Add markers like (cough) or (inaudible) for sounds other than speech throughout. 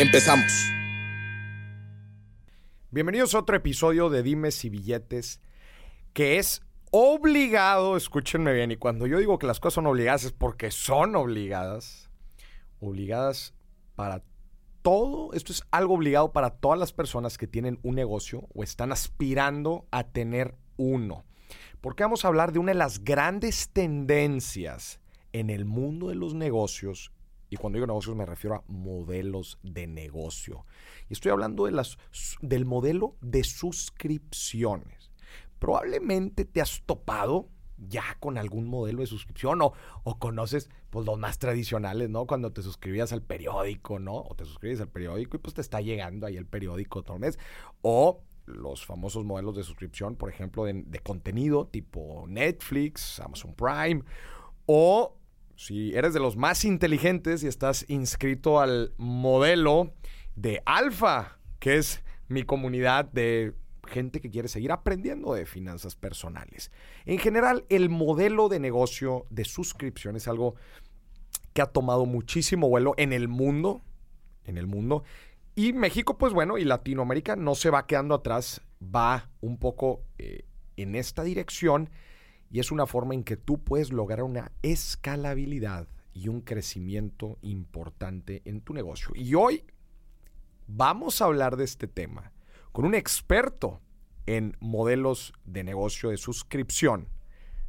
Empezamos. Bienvenidos a otro episodio de Dimes y Billetes, que es obligado, escúchenme bien, y cuando yo digo que las cosas son obligadas es porque son obligadas, obligadas para todo, esto es algo obligado para todas las personas que tienen un negocio o están aspirando a tener uno. Porque vamos a hablar de una de las grandes tendencias en el mundo de los negocios y cuando digo negocios me refiero a modelos de negocio. Y estoy hablando de las, del modelo de suscripciones. Probablemente te has topado ya con algún modelo de suscripción o, o, conoces pues los más tradicionales, ¿no? Cuando te suscribías al periódico, ¿no? O te suscribes al periódico y pues te está llegando ahí el periódico todo. O los famosos modelos de suscripción, por ejemplo, de, de contenido tipo Netflix, Amazon Prime. O si eres de los más inteligentes y estás inscrito al modelo de Alfa, que es mi comunidad de gente que quiere seguir aprendiendo de finanzas personales. En general, el modelo de negocio de suscripción es algo que ha tomado muchísimo vuelo en el mundo, en el mundo. Y México, pues bueno, y Latinoamérica no se va quedando atrás, va un poco eh, en esta dirección y es una forma en que tú puedes lograr una escalabilidad y un crecimiento importante en tu negocio. Y hoy vamos a hablar de este tema con un experto en modelos de negocio de suscripción,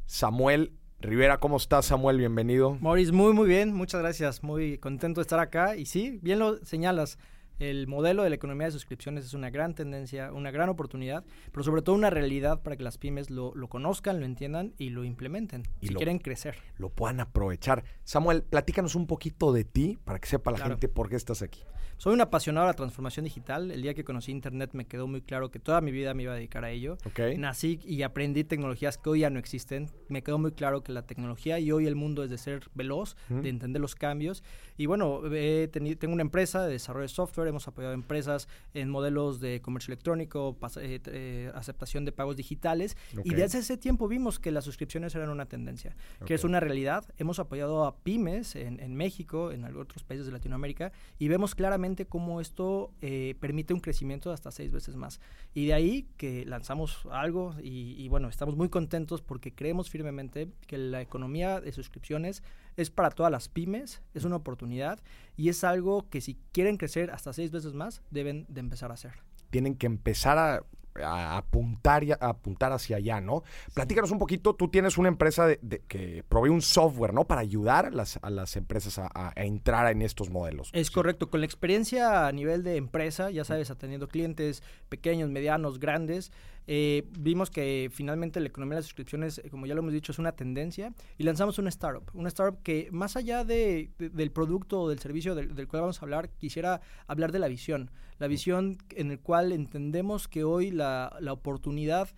Samuel Rivera. ¿Cómo estás, Samuel? Bienvenido. Maurice, muy, muy bien. Muchas gracias. Muy contento de estar acá. Y sí, bien lo señalas. El modelo de la economía de suscripciones es una gran tendencia, una gran oportunidad, pero sobre todo una realidad para que las pymes lo, lo conozcan, lo entiendan y lo implementen y si lo, quieren crecer. Lo puedan aprovechar. Samuel, platícanos un poquito de ti para que sepa la Claro. gente por qué estás aquí. Soy un apasionado de la transformación digital. El día que conocí Internet me quedó muy claro que toda mi vida me iba a dedicar a ello. ¿Ok? Nací y aprendí tecnologías que hoy ya no existen. Me quedó muy claro que la tecnología y hoy el mundo es de ser veloz, Ujú. de entender los cambios. Y bueno, he tenido, tengo una empresa de desarrollo de software. Hemos apoyado empresas en modelos de comercio electrónico, eh, eh, aceptación de pagos digitales. Y Ok. desde ese tiempo vimos que las suscripciones eran una tendencia, que es una realidad. Hemos apoyado a pymes en, en México, en otros países de Latinoamérica, y vemos claramente cómo esto eh, permite un crecimiento de hasta seis veces más. Y de ahí que lanzamos algo y, y bueno, estamos muy contentos porque creemos firmemente que la economía de suscripciones es para todas las pymes, es una oportunidad y es algo que si quieren crecer hasta seis veces más, deben de empezar a hacer. Tienen que empezar a, a apuntar, y a, a apuntar hacia allá, ¿no? Platícanos un poquito. Tú tienes una empresa de- de- que provee un software, ¿no? Para ayudar a las, a las empresas a, entrar en estos modelos. Es Sí. correcto, con la experiencia a nivel de empresa, ya sabes, atendiendo clientes pequeños, medianos, grandes, eh, vimos que finalmente la economía de las suscripciones, eh, como ya lo hemos dicho, es una tendencia y lanzamos una startup, una startup que más allá de, de- del producto o del servicio del, del cual vamos a hablar, quisiera hablar de la visión, la visión en el cual entendemos que hoy la, la oportunidad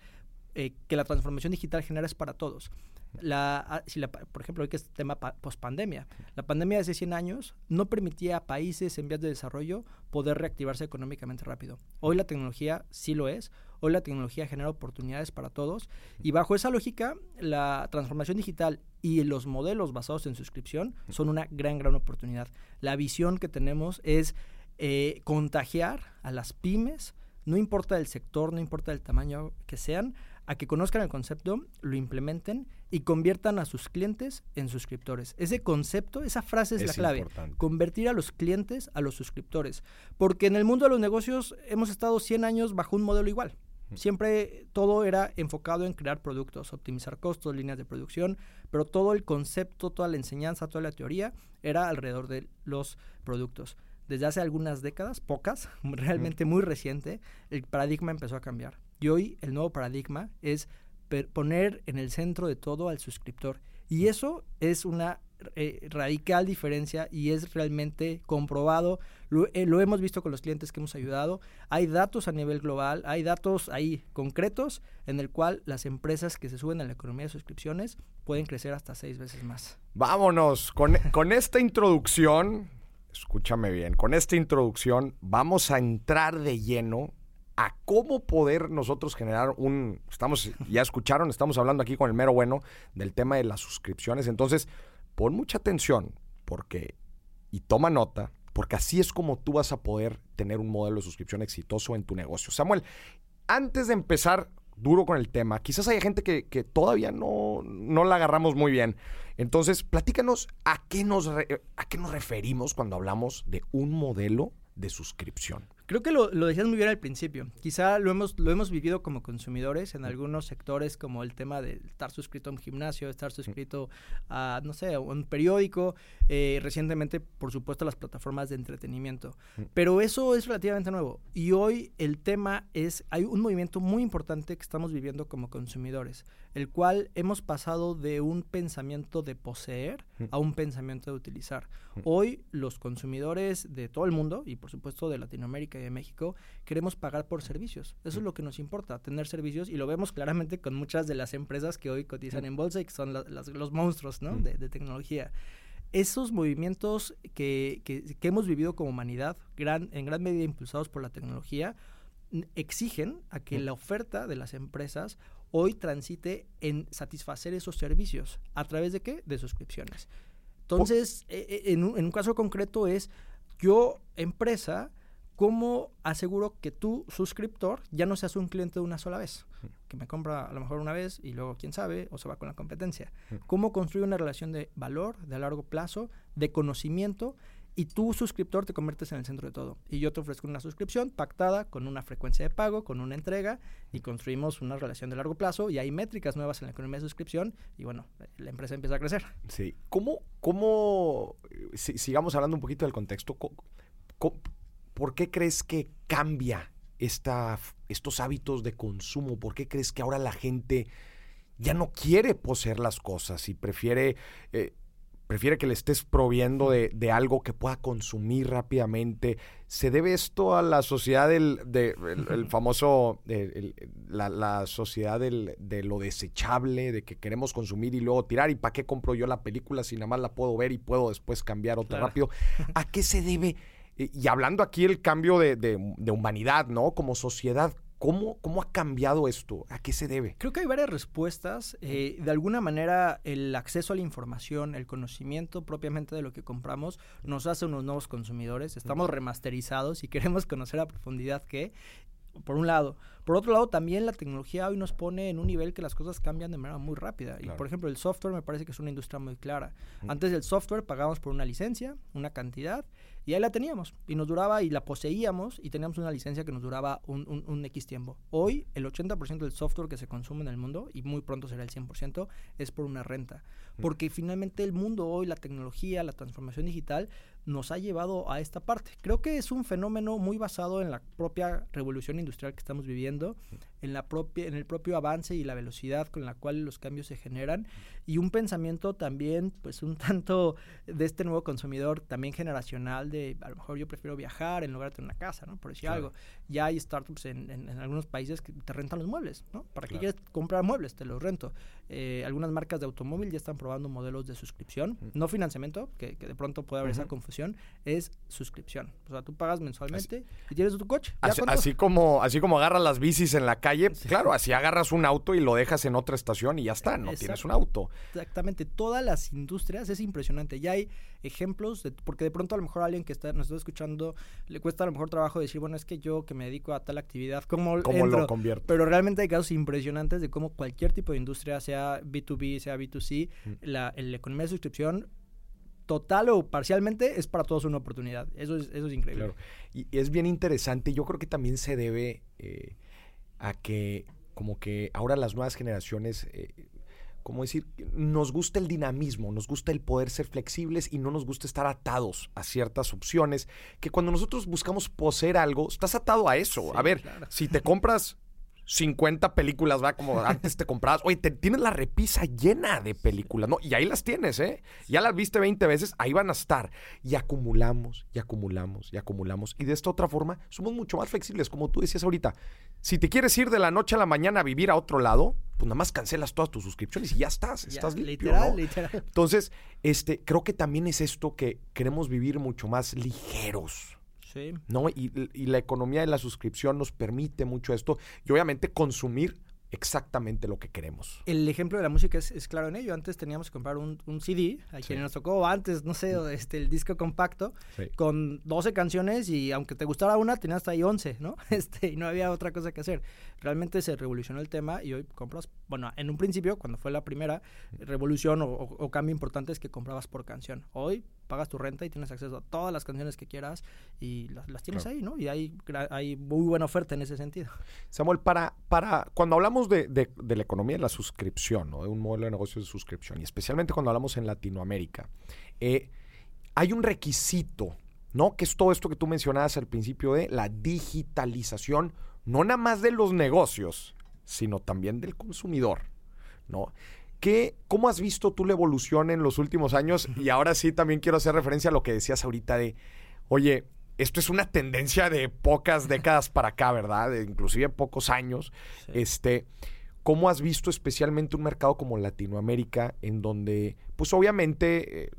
eh, que la transformación digital genera es para todos. La, ah, si la, por ejemplo, hoy que es tema post pandemia, la pandemia de hace 100 años no permitía a países en vías de desarrollo poder reactivarse económicamente rápido. Hoy la tecnología sí lo es, hoy la tecnología genera oportunidades para todos y bajo esa lógica la transformación digital y los modelos basados en suscripción son una gran, gran oportunidad. La visión que tenemos es eh, contagiar a las pymes, no importa el sector, no importa el tamaño que sean, a que conozcan el concepto, lo implementen y conviertan a sus clientes en suscriptores. Ese concepto, esa frase es, Es la clave. importante. Convertir a los clientes a los suscriptores. Porque en el mundo de los negocios hemos estado 100 años bajo un modelo igual. Siempre todo era enfocado en crear productos, optimizar costos, líneas de producción, pero todo el concepto, toda la enseñanza, toda la teoría era alrededor de los productos. Desde hace algunas décadas, pocas, (laughs) realmente muy reciente, el paradigma empezó a cambiar. Y hoy el nuevo paradigma es poner en el centro de todo al suscriptor. Y eso es una eh, radical diferencia y es realmente comprobado. Lo, eh, lo, hemos visto con los clientes que hemos ayudado. Hay datos a nivel global, hay datos ahí concretos en el cual las empresas que se suben a la economía de suscripciones pueden crecer hasta seis veces más. Vámonos, con, (laughs) con esta introducción, escúchame bien, con esta introducción vamos a entrar de lleno a cómo poder nosotros generar un, estamos, ya escucharon, estamos hablando aquí con el mero bueno del tema de las suscripciones, entonces pon mucha atención porque, y toma nota, porque así es como tú vas a poder tener un modelo de suscripción exitoso en tu negocio. Samuel, antes de empezar duro con el tema, quizás haya gente que, todavía no, no la agarramos muy bien. Entonces, platícanos a qué, nos a qué nos referimos cuando hablamos de un modelo de suscripción. Creo que lo, lo, decías muy bien al principio. Quizá lo hemos, lo hemos vivido como consumidores en algunos sectores, como el tema de estar suscrito a un gimnasio, estar suscrito a, no sé, a un periódico, eh, recientemente, por supuesto, las plataformas de entretenimiento. Pero eso es relativamente nuevo. Y hoy el tema es, hay un movimiento muy importante que estamos viviendo como consumidores, el cual hemos pasado de un pensamiento de poseer a un pensamiento de utilizar. Hoy los consumidores de todo el mundo, y por supuesto de Latinoamérica, de México, queremos pagar por servicios. Eso es lo que nos importa, tener servicios y lo vemos claramente con muchas de las empresas que hoy cotizan en bolsa y que son los monstruos ¿no? de, de, tecnología. Esos movimientos que, que, que, hemos vivido como humanidad, gran, en gran medida impulsados por la tecnología, exigen a que la oferta de las empresas hoy transite en satisfacer esos servicios. ¿A través de qué? De suscripciones. Entonces, en un, en un caso concreto es, yo, empresa, ¿cómo aseguro que tú, suscriptor, ya no seas un cliente de una sola vez? Que me compra a lo mejor una vez y luego, quién sabe, o se va con la competencia. ¿Cómo construir una relación de valor, de largo plazo, de conocimiento? Y tú, suscriptor, te conviertes en el centro de todo. Y yo te ofrezco una suscripción pactada con una frecuencia de pago, con una entrega, y construimos una relación de largo plazo. Y hay métricas nuevas en la economía de suscripción. Y bueno, la empresa empieza a crecer. Sí. ¿Cómo, cómo si, sigamos hablando un poquito del contexto, ¿cómo, cómo ¿por qué crees que cambia esta, estos hábitos de consumo? ¿Por qué crees que ahora la gente ya no quiere poseer las cosas y prefiere, eh, prefiere que le estés proviendo de, de, algo que pueda consumir rápidamente? ¿Se debe esto a la sociedad del de, el, el (laughs) famoso, el, la, la, sociedad del, de lo desechable, de que queremos consumir y luego tirar? ¿Y para qué compro yo la película si nada más la puedo ver y puedo después cambiar otra claro. rápido? ¿A qué se debe? Y hablando aquí el cambio de, de, de, humanidad, ¿no? Como sociedad, ¿cómo, ¿cómo ha cambiado esto? ¿A qué se debe? Creo que hay varias respuestas. Eh, de alguna manera, el acceso a la información, el conocimiento propiamente de lo que compramos, nos hace unos nuevos consumidores. Estamos remasterizados y queremos conocer a profundidad qué. Por un lado. Por otro lado, también la tecnología hoy nos pone en un nivel que las cosas cambian de manera muy rápida. Claro. Y por ejemplo, el software me parece que es una industria muy clara. Mm. Antes del software pagábamos por una licencia, una cantidad, y ahí la teníamos. Y nos duraba y la poseíamos y teníamos una licencia que nos duraba un, un, un X tiempo. Hoy, el 80% del software que se consume en el mundo, y muy pronto será el 100%, es por una renta. Porque finalmente el mundo hoy, la tecnología, la transformación digital, nos ha llevado a esta parte. Creo que es un fenómeno muy basado en la propia revolución industrial que estamos viviendo, en, la propia, en el propio avance y la velocidad con la cual los cambios se generan, y un pensamiento también, pues un tanto de este nuevo consumidor, también generacional, de a lo mejor yo prefiero viajar en lugar de tener una casa, ¿no? Por decir claro. algo. Ya hay startups en, en, en, algunos países que te rentan los muebles, ¿no? ¿Para claro. qué quieres comprar muebles? Te los rento. Eh, algunas marcas de automóvil ya están probando modelos de suscripción, uh -huh. no financiamiento, que, que, de pronto puede haber uh -huh. esa confusión, es suscripción. O sea, tú pagas mensualmente así, y tienes tu coche. Así, así, como, así como agarras las bicis en la calle, sí. claro, así agarras un auto y lo dejas en otra estación y ya está, no Exacto. tienes un auto. Exactamente, todas las industrias es impresionante. Ya hay ejemplos, de, porque de pronto a lo mejor a alguien que está, nos está escuchando le cuesta a lo mejor trabajo decir, bueno, es que yo que me dedico a tal actividad, ¿cómo, ¿Cómo entro? lo convierto? Pero realmente hay casos impresionantes de cómo cualquier tipo de industria, sea B2B, sea B2C, mm. la, la economía de suscripción total o parcialmente es para todos una oportunidad. Eso es, eso es increíble. Claro. Y es bien interesante. Yo creo que también se debe eh, a que como que ahora las nuevas generaciones eh, ¿cómo decir? Nos gusta el dinamismo, nos gusta el poder ser flexibles y no nos gusta estar atados a ciertas opciones, que cuando nosotros buscamos poseer algo, estás atado a eso. Sí, a ver, claro. si te compras 50 películas, va, como antes te comprabas. Oye, te, tienes la repisa llena de películas, ¿no? Y ahí las tienes, ¿eh? Ya las viste 20 veces, ahí van a estar. Y acumulamos, y acumulamos, y acumulamos. Y de esta otra forma, somos mucho más flexibles, como tú decías ahorita. Si te quieres ir de la noche a la mañana a vivir a otro lado, pues nada más cancelas todas tus suscripciones y ya estás, estás limpio, literal, ¿no? literal. Entonces, este, creo que también es esto que queremos vivir mucho más ligeros. Sí. ¿no? Y, y la economía de la suscripción nos permite mucho esto y obviamente consumir exactamente lo que queremos. El ejemplo de la música es, es claro en ello. Antes teníamos que comprar un, un CD, a Sí. quien nos tocó antes, no sé, este, el disco compacto, Sí. con 12 canciones y aunque te gustara una, tenías hasta ahí 11, ¿no? (laughs) Este, y no había otra cosa que hacer. Realmente se revolucionó el tema y hoy compras, bueno, en un principio, cuando fue la primera revolución o, o- o cambio importante es que comprabas por canción. Hoy pagas tu renta y tienes acceso a todas las canciones que quieras y las, las tienes Claro. ahí, ¿no? Y hay, muy buena oferta en ese sentido. (laughs) Samuel, para, para cuando hablamos de, de- de la economía de la suscripción, ¿no? de un modelo de negocio de suscripción, y especialmente cuando hablamos en Latinoamérica, eh, hay un requisito, ¿no? Que es todo esto que tú mencionabas al principio de la digitalización, no nada más de los negocios, sino también del consumidor, ¿no? ¿Qué, ¿Cómo has visto tú la evolución en los últimos años? Y ahora sí también quiero hacer referencia a lo que decías ahorita de, oye, esto es una tendencia de pocas décadas para acá, ¿verdad? De inclusive pocos años. Este, ¿Cómo has visto especialmente un mercado como Latinoamérica en donde, pues obviamente, eh,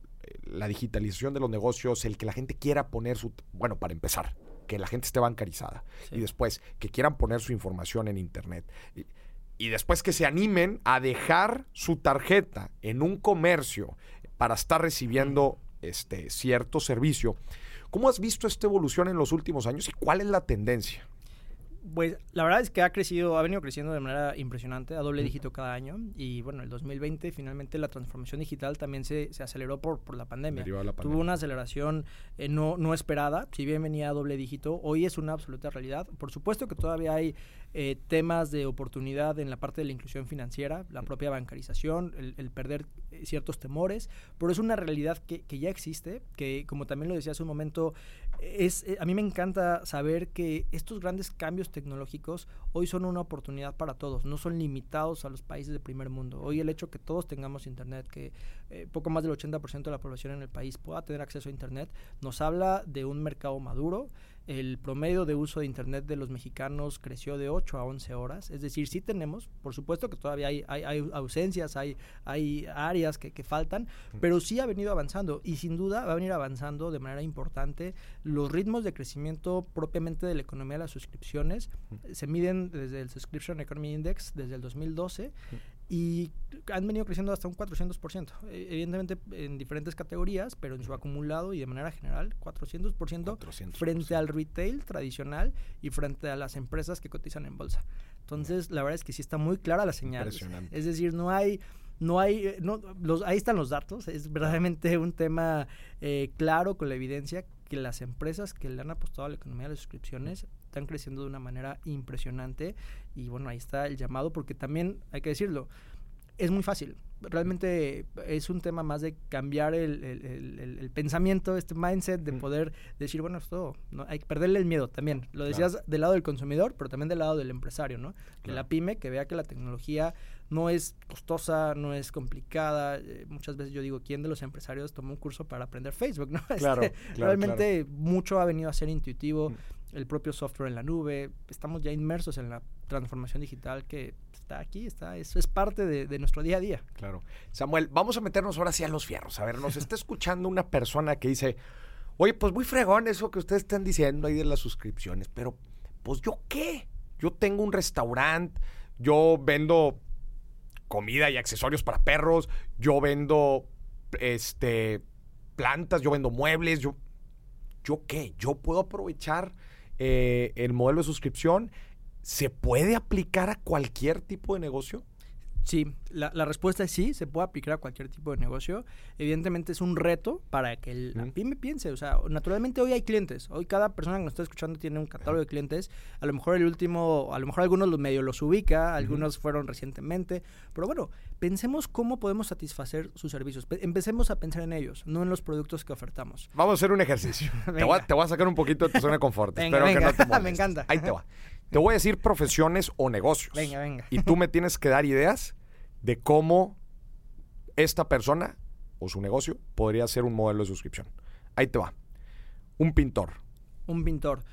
la digitalización de los negocios, el que la gente quiera poner su, bueno, para empezar, que la gente esté bancarizada Sí. y después que quieran poner su información en Internet. Y, y después que se animen a dejar su tarjeta en un comercio para estar recibiendo este cierto servicio. ¿Cómo has visto esta evolución en los últimos años y cuál es la tendencia? Pues la verdad es que ha crecido, ha venido creciendo de manera impresionante, a doble dígito cada año. Y bueno, el 2020 finalmente la transformación digital también se, se aceleró por, por la pandemia. Tuvo una aceleración eh, no, no esperada, si bien venía a doble dígito, hoy es una absoluta realidad. Por supuesto que todavía hay eh, temas de oportunidad en la parte de la inclusión financiera, la propia bancarización, el, el perder eh, ciertos temores, pero es una realidad que, que ya existe, que como también lo decía hace un momento, es, eh, a mí me encanta saber que estos grandes cambios tecnológicos hoy son una oportunidad para todos, no son limitados a los países de primer mundo. Hoy el hecho que todos tengamos internet, que eh, poco más del 80% de la población en el país pueda tener acceso a internet, nos habla de un mercado maduro. El promedio de uso de internet de los mexicanos creció de 8 a 11 horas, es decir, sí tenemos, por supuesto que todavía hay, hay, hay ausencias, hay, hay áreas que, que faltan, pero sí ha venido avanzando y sin duda va a venir avanzando de manera importante. Los ritmos de crecimiento propiamente de la economía de las suscripciones. Se miden desde el Subscription Economy Index desde el 2012 y han venido creciendo hasta un 400%. Eh, Evidentemente en diferentes categorías, pero en su acumulado y de manera general, 400%, 400%. frente al retail tradicional y frente a las empresas que cotizan en bolsa. Entonces, la verdad es que sí está muy clara la señal. Es decir, no hay no hay, no, los, ahí están los datos, es verdaderamente un tema eh, claro con la evidencia que las empresas que le han apostado a la economía de las suscripciones están creciendo de una manera impresionante y bueno, ahí está el llamado porque también hay que decirlo, es muy fácil. Realmente es un tema más de cambiar el, el- el- pensamiento, este mindset de Mm. poder decir, bueno, esto, no, hay que perderle el miedo también. Lo decías Claro. del lado del consumidor, pero también del lado del empresario, ¿no? De Claro. la pyme, que vea que la tecnología no es costosa, no es complicada. Eh, muchas veces yo digo, ¿quién de los empresarios tomó un curso para aprender Facebook? (laughs) ¿no? Claro, Este, realmente mucho ha venido a ser intuitivo, Mm. El propio software en la nube, estamos ya inmersos en la transformación digital que está aquí, está, eso es parte de, de nuestro día a día. Claro. Samuel, vamos a meternos ahora sí a los fierros. A ver, nos está (laughs) escuchando una persona que dice, oye, pues muy fregón eso que ustedes están diciendo ahí de las suscripciones, pero pues yo qué? Yo tengo un restaurante, yo vendo comida y accesorios para perros, yo vendo este plantas, yo vendo muebles, yo ¿yo qué? ¿Yo puedo aprovechar eh, el modelo de suscripción? ¿Se puede aplicar a cualquier tipo de negocio? Sí, la, la respuesta es sí, se puede aplicar a cualquier tipo de negocio. Evidentemente es un reto para que el, la pyme piense. O sea, naturalmente hoy hay clientes. Hoy cada persona que nos está escuchando tiene un catálogo de clientes. A lo mejor el último, a lo mejor algunos los medio los ubica, algunos fueron recientemente. Pero bueno, pensemos cómo podemos satisfacer sus servicios. Pe- empecemos a pensar en ellos, no en los productos que ofertamos. Vamos a hacer un ejercicio. (laughs) te, voy a, Venga. te voy a sacar un poquito de tu zona de confort. (laughs) Venga, Espero que venga. no te (laughs) Me encanta. Ahí te va. Te voy a decir profesiones o negocios. Venga, venga. Y tú me tienes que dar ideas de cómo esta persona o su negocio podría ser un modelo de suscripción. Ahí te va. Un pintor. Un pintor.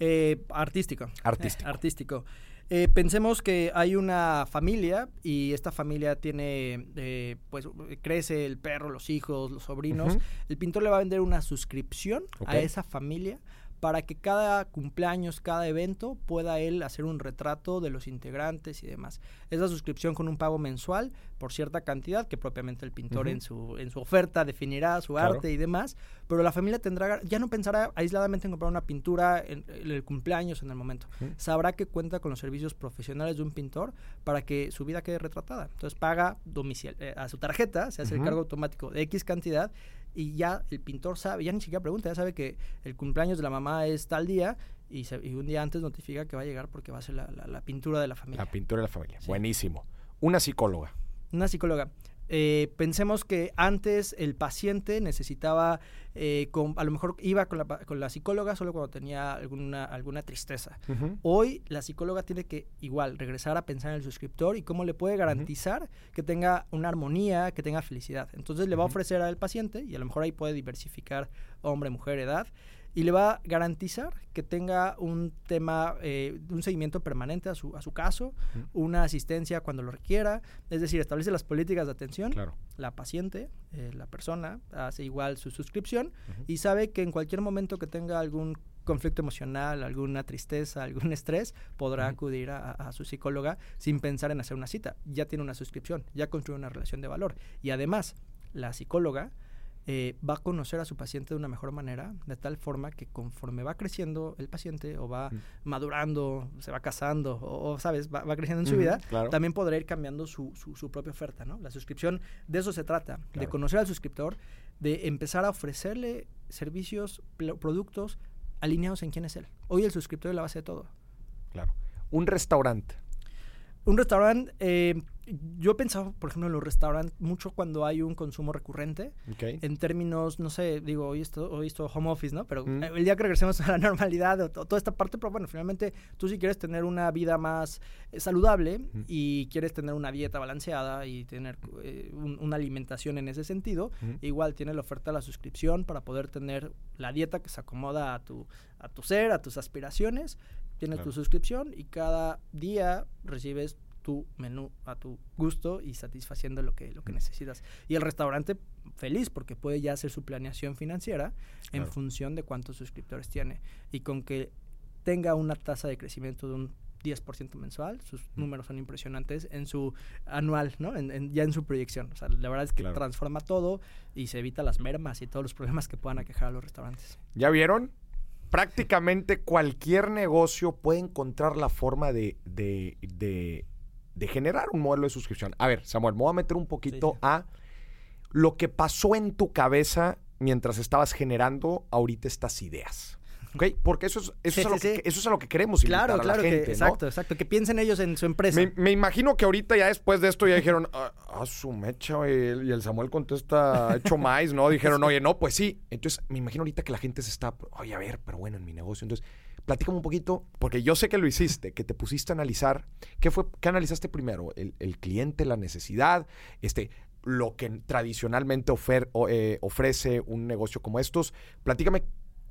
Eh, artístico. Artístico. Eh, artístico. Eh, pensemos que hay una familia y esta familia tiene, eh, pues crece el perro, los hijos, los sobrinos. El pintor le va a vender una suscripción a esa familia para que cada cumpleaños, cada evento, pueda él hacer un retrato de los integrantes y demás. Esa suscripción con un pago mensual por cierta cantidad que propiamente el pintor en, su, en su oferta definirá su Claro. arte y demás, pero la familia tendrá, ya no pensará aisladamente en comprar una pintura en, en el cumpleaños en el momento. Sabrá que cuenta con los servicios profesionales de un pintor para que su vida quede retratada. Entonces paga domicil eh, a su tarjeta, se hace el cargo automático de X cantidad y ya el pintor sabe, ya ni siquiera pregunta, ya sabe que el cumpleaños de la mamá es tal día y, se- y un día antes notifica que va a llegar porque va a ser la, la- la pintura de la familia. La pintura de la familia. Sí. Buenísimo. Una psicóloga. Una psicóloga. Eh, pensemos que antes el paciente necesitaba, eh, con- a lo mejor iba con la, con la psicóloga solo cuando tenía alguna, alguna tristeza. Hoy la psicóloga tiene que igual regresar a pensar en el suscriptor y cómo le puede garantizar que tenga una armonía, que tenga felicidad. Entonces le va a ofrecer al paciente y a lo mejor ahí puede diversificar hombre, mujer, edad y le va a garantizar que tenga un tema, eh, un seguimiento permanente a su, a su caso, una asistencia cuando lo requiera, es decir, establece las políticas de atención Claro. la paciente, eh, la persona, hace igual su suscripción y sabe que en cualquier momento que tenga algún conflicto emocional, alguna tristeza, algún estrés, podrá acudir a, a su psicóloga sin pensar en hacer una cita. Ya tiene una suscripción, ya construye una relación de valor. Y además, la psicóloga eh, va a conocer a su paciente de una mejor manera, de tal forma que conforme va creciendo el paciente o va Ujú. madurando, se va casando o, o, ¿sabes?, va, va creciendo en su vida, claro. también podrá ir cambiando su, su, su propia oferta, ¿no? La suscripción, de eso se trata, de conocer al suscriptor, de empezar a ofrecerle servicios, productos alineados en quién es él. Hoy el suscriptor es la base de todo. Claro. Un restaurante. Un restaurante, eh, yo he pensado, por ejemplo, en los restaurantes mucho cuando hay un consumo recurrente, en términos, no sé, digo, hoy esto, hoy esto home office, ¿no? Pero Mm. el día que regresemos a la (laughs) normalidad, o to- toda esta parte, pero bueno, finalmente tú si quieres tener una vida más eh, saludable Mm. y quieres tener una dieta balanceada y tener eh, un- una alimentación en ese sentido, igual tiene la oferta de la suscripción para poder tener la dieta que se acomoda a tu, a tu ser, a tus aspiraciones. Tienes Claro. tu suscripción y cada día recibes tu menú a tu gusto y satisfaciendo lo que, lo que Mm. necesitas. Y el restaurante feliz porque puede ya hacer su planeación financiera en función de cuántos suscriptores tiene. Y con que tenga una tasa de crecimiento de un 10% mensual, sus Mm. números son impresionantes en su anual, ¿no? En- en- ya en su proyección. O sea, la verdad es que Claro. transforma todo y se evita las mermas y todos los problemas que puedan aquejar a los restaurantes. ¿Ya vieron? Prácticamente cualquier negocio puede encontrar la forma de, de, de- de generar un modelo de suscripción. A ver, Samuel, me voy a meter un poquito sí. a lo que pasó en tu cabeza mientras estabas generando ahorita estas ideas. ¿Ok? Porque eso es, eso Sí, es, a, lo sí, que, sí. eso es a lo que queremos Claro, a la claro gente, que, ¿no? exacto, exacto. Que piensen ellos en su empresa. Me, me imagino que ahorita ya después de esto ya dijeron, ah, ah, su mecha, güey", y el Samuel contesta, hecho más, ¿no? Dijeron, oye, no, pues sí. Entonces, me imagino ahorita que la gente se está, oye, a ver, pero bueno, en mi negocio. Entonces, platícame un poquito, porque yo sé que lo hiciste, que te pusiste a analizar, ¿qué fue, qué analizaste primero? ¿El, el cliente, la necesidad, este, lo que tradicionalmente ofer- eh, ofrece un negocio como estos? Platícame,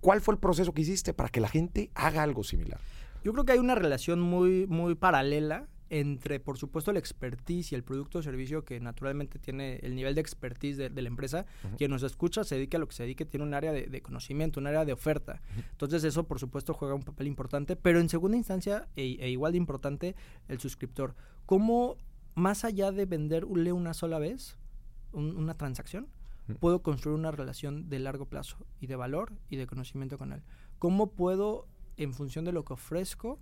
¿cuál fue el proceso que hiciste para que la gente haga algo similar? Yo creo que hay una relación muy, muy paralela entre, por supuesto, el expertise y el producto o servicio que naturalmente tiene el nivel de expertise de, de la empresa. Quien nos escucha se dedique a lo que se dedique, tiene un área de, de conocimiento, un área de oferta. Entonces eso, por supuesto, juega un papel importante, pero en segunda instancia, e, e igual de importante, el suscriptor. ¿Cómo, más allá de venderle una sola vez un- una transacción. Puedo construir una relación de largo plazo y de valor y de conocimiento con él? ¿Cómo puedo, en función de lo que ofrezco,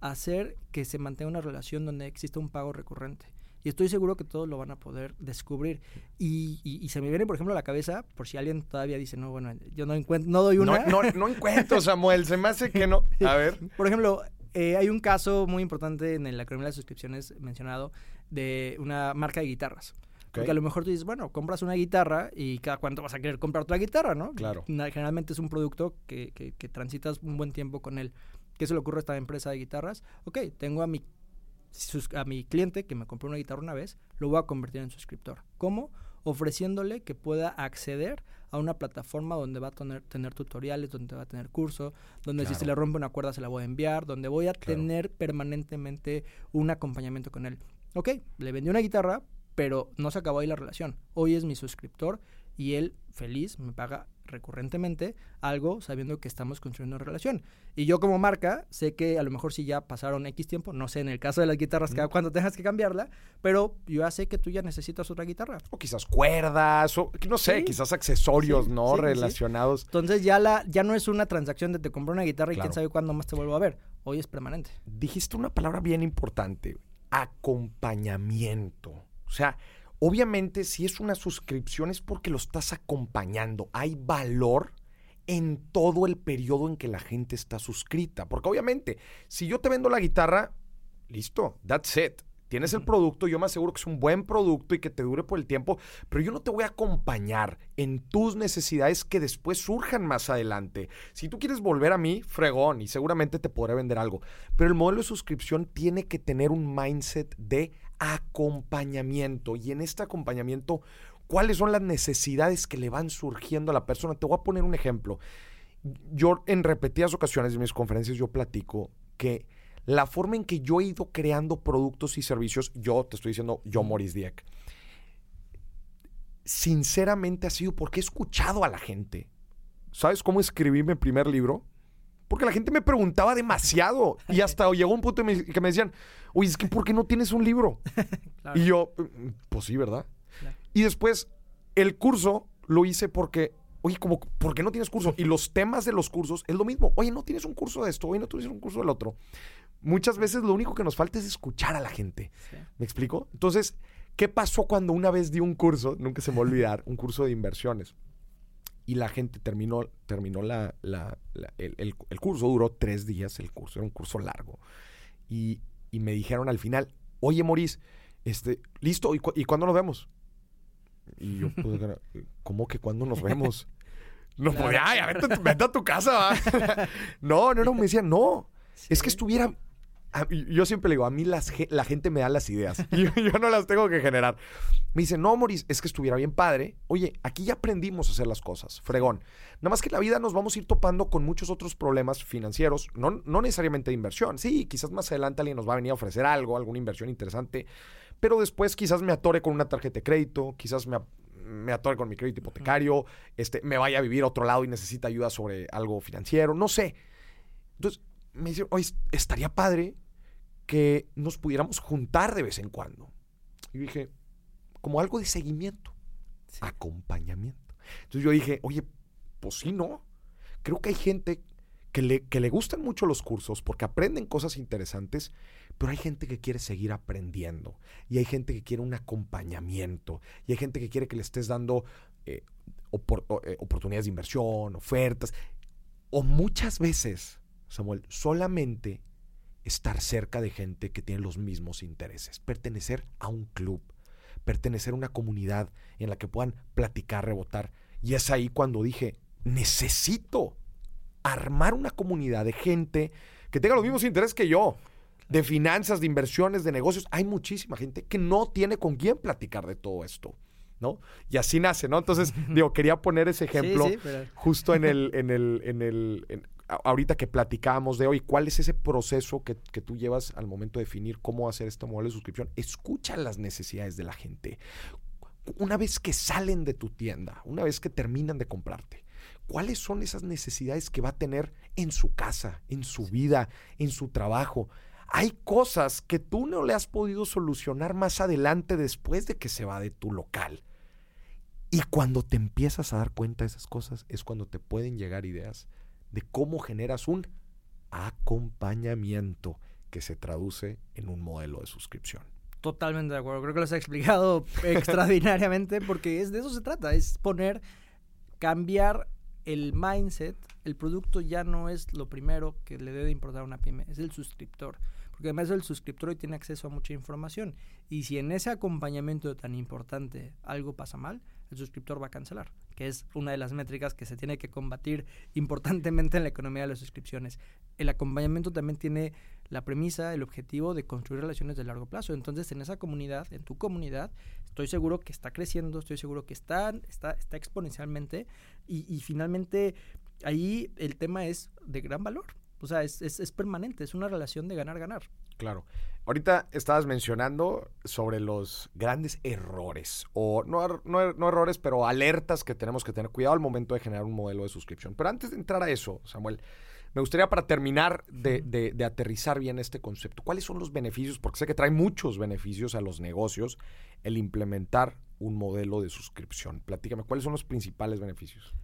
hacer que se mantenga una relación donde exista un pago recurrente? Y estoy seguro que todos lo van a poder descubrir. Y, y- y se me viene, por ejemplo, a la cabeza, por si alguien todavía dice, no, bueno, yo no encuentro, no doy una. No, no, no encuentro, Samuel, se me hace que no. (laughs) A ver. Por ejemplo, eh, hay un caso muy importante en la economía de suscripciones mencionado de una marca de guitarras. Porque a lo mejor tú dices, bueno, compras una guitarra y cada cuánto vas a querer comprar otra guitarra, ¿no? Claro. Generalmente es un producto que, que- que transitas un buen tiempo con él. ¿Qué se le ocurre a esta empresa de guitarras? Ok, tengo a mi, a mi cliente que me compró una guitarra una vez, lo voy a convertir en suscriptor. ¿Cómo? Ofreciéndole que pueda acceder a una plataforma donde va a tener, tener tutoriales, donde va a tener curso, donde si se le rompe una cuerda se la voy a enviar, donde voy a tener permanentemente un acompañamiento con él. Ok, le vendí una guitarra, pero no se acabó ahí la relación. Hoy es mi suscriptor y él feliz me paga recurrentemente algo sabiendo que estamos construyendo una relación. Y yo como marca sé que a lo mejor si ya pasaron X tiempo, no sé, en el caso de las guitarras, cada cuando tengas que cambiarla, pero yo ya sé que tú ya necesitas otra guitarra. O quizás cuerdas, o no sé, quizás accesorios, ¿no? Relacionados. Entonces ya, la, ya no es una transacción de te compré una guitarra y quién sabe cuándo más te vuelvo a ver. Hoy es permanente. Dijiste una palabra bien importante, acompañamiento. O sea, Obviamente, si es una suscripción es porque lo estás acompañando. Hay valor en todo el periodo en que la gente está suscrita. Porque obviamente, si yo te vendo la guitarra, listo, that's it. Tienes el producto, yo me aseguro que es un buen producto y que te dure por el tiempo, pero yo no te voy a acompañar en tus necesidades que después surjan más adelante. Si tú quieres volver a mí, fregón, y seguramente te podré vender algo. Pero el modelo de suscripción tiene que tener un mindset de acompañamiento. Y en este acompañamiento, ¿cuáles son las necesidades que le van surgiendo a la persona? Te voy a poner un ejemplo. Yo en repetidas ocasiones en mis conferencias yo platico que la forma en que yo he ido creando productos y servicios, yo te estoy diciendo, yo Maurice Dieck, sinceramente ha sido porque he escuchado a la gente. ¿Sabes cómo escribí mi primer libro? Porque la gente me preguntaba demasiado. Y hasta llegó un punto que me decían, oye, es que ¿por qué no tienes un libro? (laughs) Y yo, pues sí, ¿verdad? Y después, el curso lo hice porque, oye, como, ¿por qué no tienes curso? Y los temas de los cursos es lo mismo. Oye, no tienes un curso de esto, oye, no tienes un curso del otro. Muchas veces lo único que nos falta es escuchar a la gente. ¿Me explico? Entonces, ¿qué pasó cuando una vez di un curso? Nunca se me va a olvidar, un curso de inversiones y la gente terminó, terminó la, el, curso, duró tres días el curso, era un curso largo. Y, me dijeron al final, oye Maurice, este, listo, ¿y, ¿y cuándo nos vemos? Y yo, pues, (laughs) ¿cómo que cuándo nos vemos? (laughs) No, pues ya, vete, a tu casa. (laughs) no, no, no, me decían, no, es que estuviera yo siempre le digo, a mí las, la gente me da las ideas. (laughs) Yo, yo, no las tengo que generar. Me dice, no, Moris, es que estuviera bien padre. Oye, aquí ya aprendimos a hacer las cosas. Fregón. Nada más que en la vida nos vamos a ir topando con muchos otros problemas financieros. No, no necesariamente de inversión. Sí, quizás más adelante alguien nos va a venir a ofrecer algo, alguna inversión interesante. Pero después quizás me atore con una tarjeta de crédito. Quizás me, me atore con mi crédito hipotecario. Este, me vaya a vivir a otro lado y necesita ayuda sobre algo financiero. No sé. Entonces, me dice, oye, estaría padre que nos pudiéramos juntar de vez en cuando. Y dije, como algo de seguimiento, acompañamiento. Entonces yo dije, oye, pues sí, ¿no? Creo que hay gente que le, que le gustan mucho los cursos porque aprenden cosas interesantes, pero hay gente que quiere seguir aprendiendo y hay gente que quiere un acompañamiento y hay gente que quiere que le estés dando eh, eh, oportunidades de inversión, ofertas, o muchas veces, Samuel, solamente estar cerca de gente que tiene los mismos intereses, pertenecer a un club, pertenecer a una comunidad en la que puedan platicar, rebotar. Y es ahí cuando dije, necesito armar una comunidad de gente que tenga los mismos intereses que yo, de finanzas, de inversiones, de negocios. Hay muchísima gente que no tiene con quién platicar de todo esto. ¿no? Y así nace, ¿no? Entonces, (laughs) digo, quería poner ese ejemplo justo (laughs) en el, en el, en el, ahorita que platicábamos de hoy, ¿cuál es ese proceso que, tú llevas al momento de definir cómo hacer este modelo de suscripción? Escucha las necesidades de la gente. Una vez que salen de tu tienda, una vez que terminan de comprarte, ¿cuáles son esas necesidades que va a tener en su casa, en su vida, en su trabajo? Hay cosas que tú no le has podido solucionar más adelante después de que se va de tu local. Y cuando te empiezas a dar cuenta de esas cosas es cuando te pueden llegar ideas de cómo generas un acompañamiento que se traduce en un modelo de suscripción. Totalmente de acuerdo. Creo que lo has explicado (laughs) extraordinariamente porque es de eso se trata, es poner, cambiar el mindset. El producto ya no es lo primero que le debe importar a una pyme, es el suscriptor. Porque además el suscriptor hoy tiene acceso a mucha información. Y si en ese acompañamiento tan importante algo pasa mal, el suscriptor va a cancelar es una de las métricas que se tiene que combatir importantemente en la economía de las suscripciones. El acompañamiento también tiene la premisa, el objetivo de construir relaciones de largo plazo. Entonces, en esa comunidad, en tu comunidad, estoy seguro que está creciendo, estoy seguro que está, está, está exponencialmente y, finalmente ahí el tema es de gran valor. O sea, es, es permanente, es una relación de ganar-ganar. Claro. Ahorita estabas mencionando sobre los grandes errores, o no, er, no, no, errores, pero alertas que tenemos que tener cuidado al momento de generar un modelo de suscripción. Pero antes de entrar a eso, Samuel, me gustaría para terminar de, de, aterrizar bien este concepto, ¿cuáles son los beneficios? Porque sé que trae muchos beneficios a los negocios el implementar un modelo de suscripción. Platícame, ¿cuáles son los principales beneficios?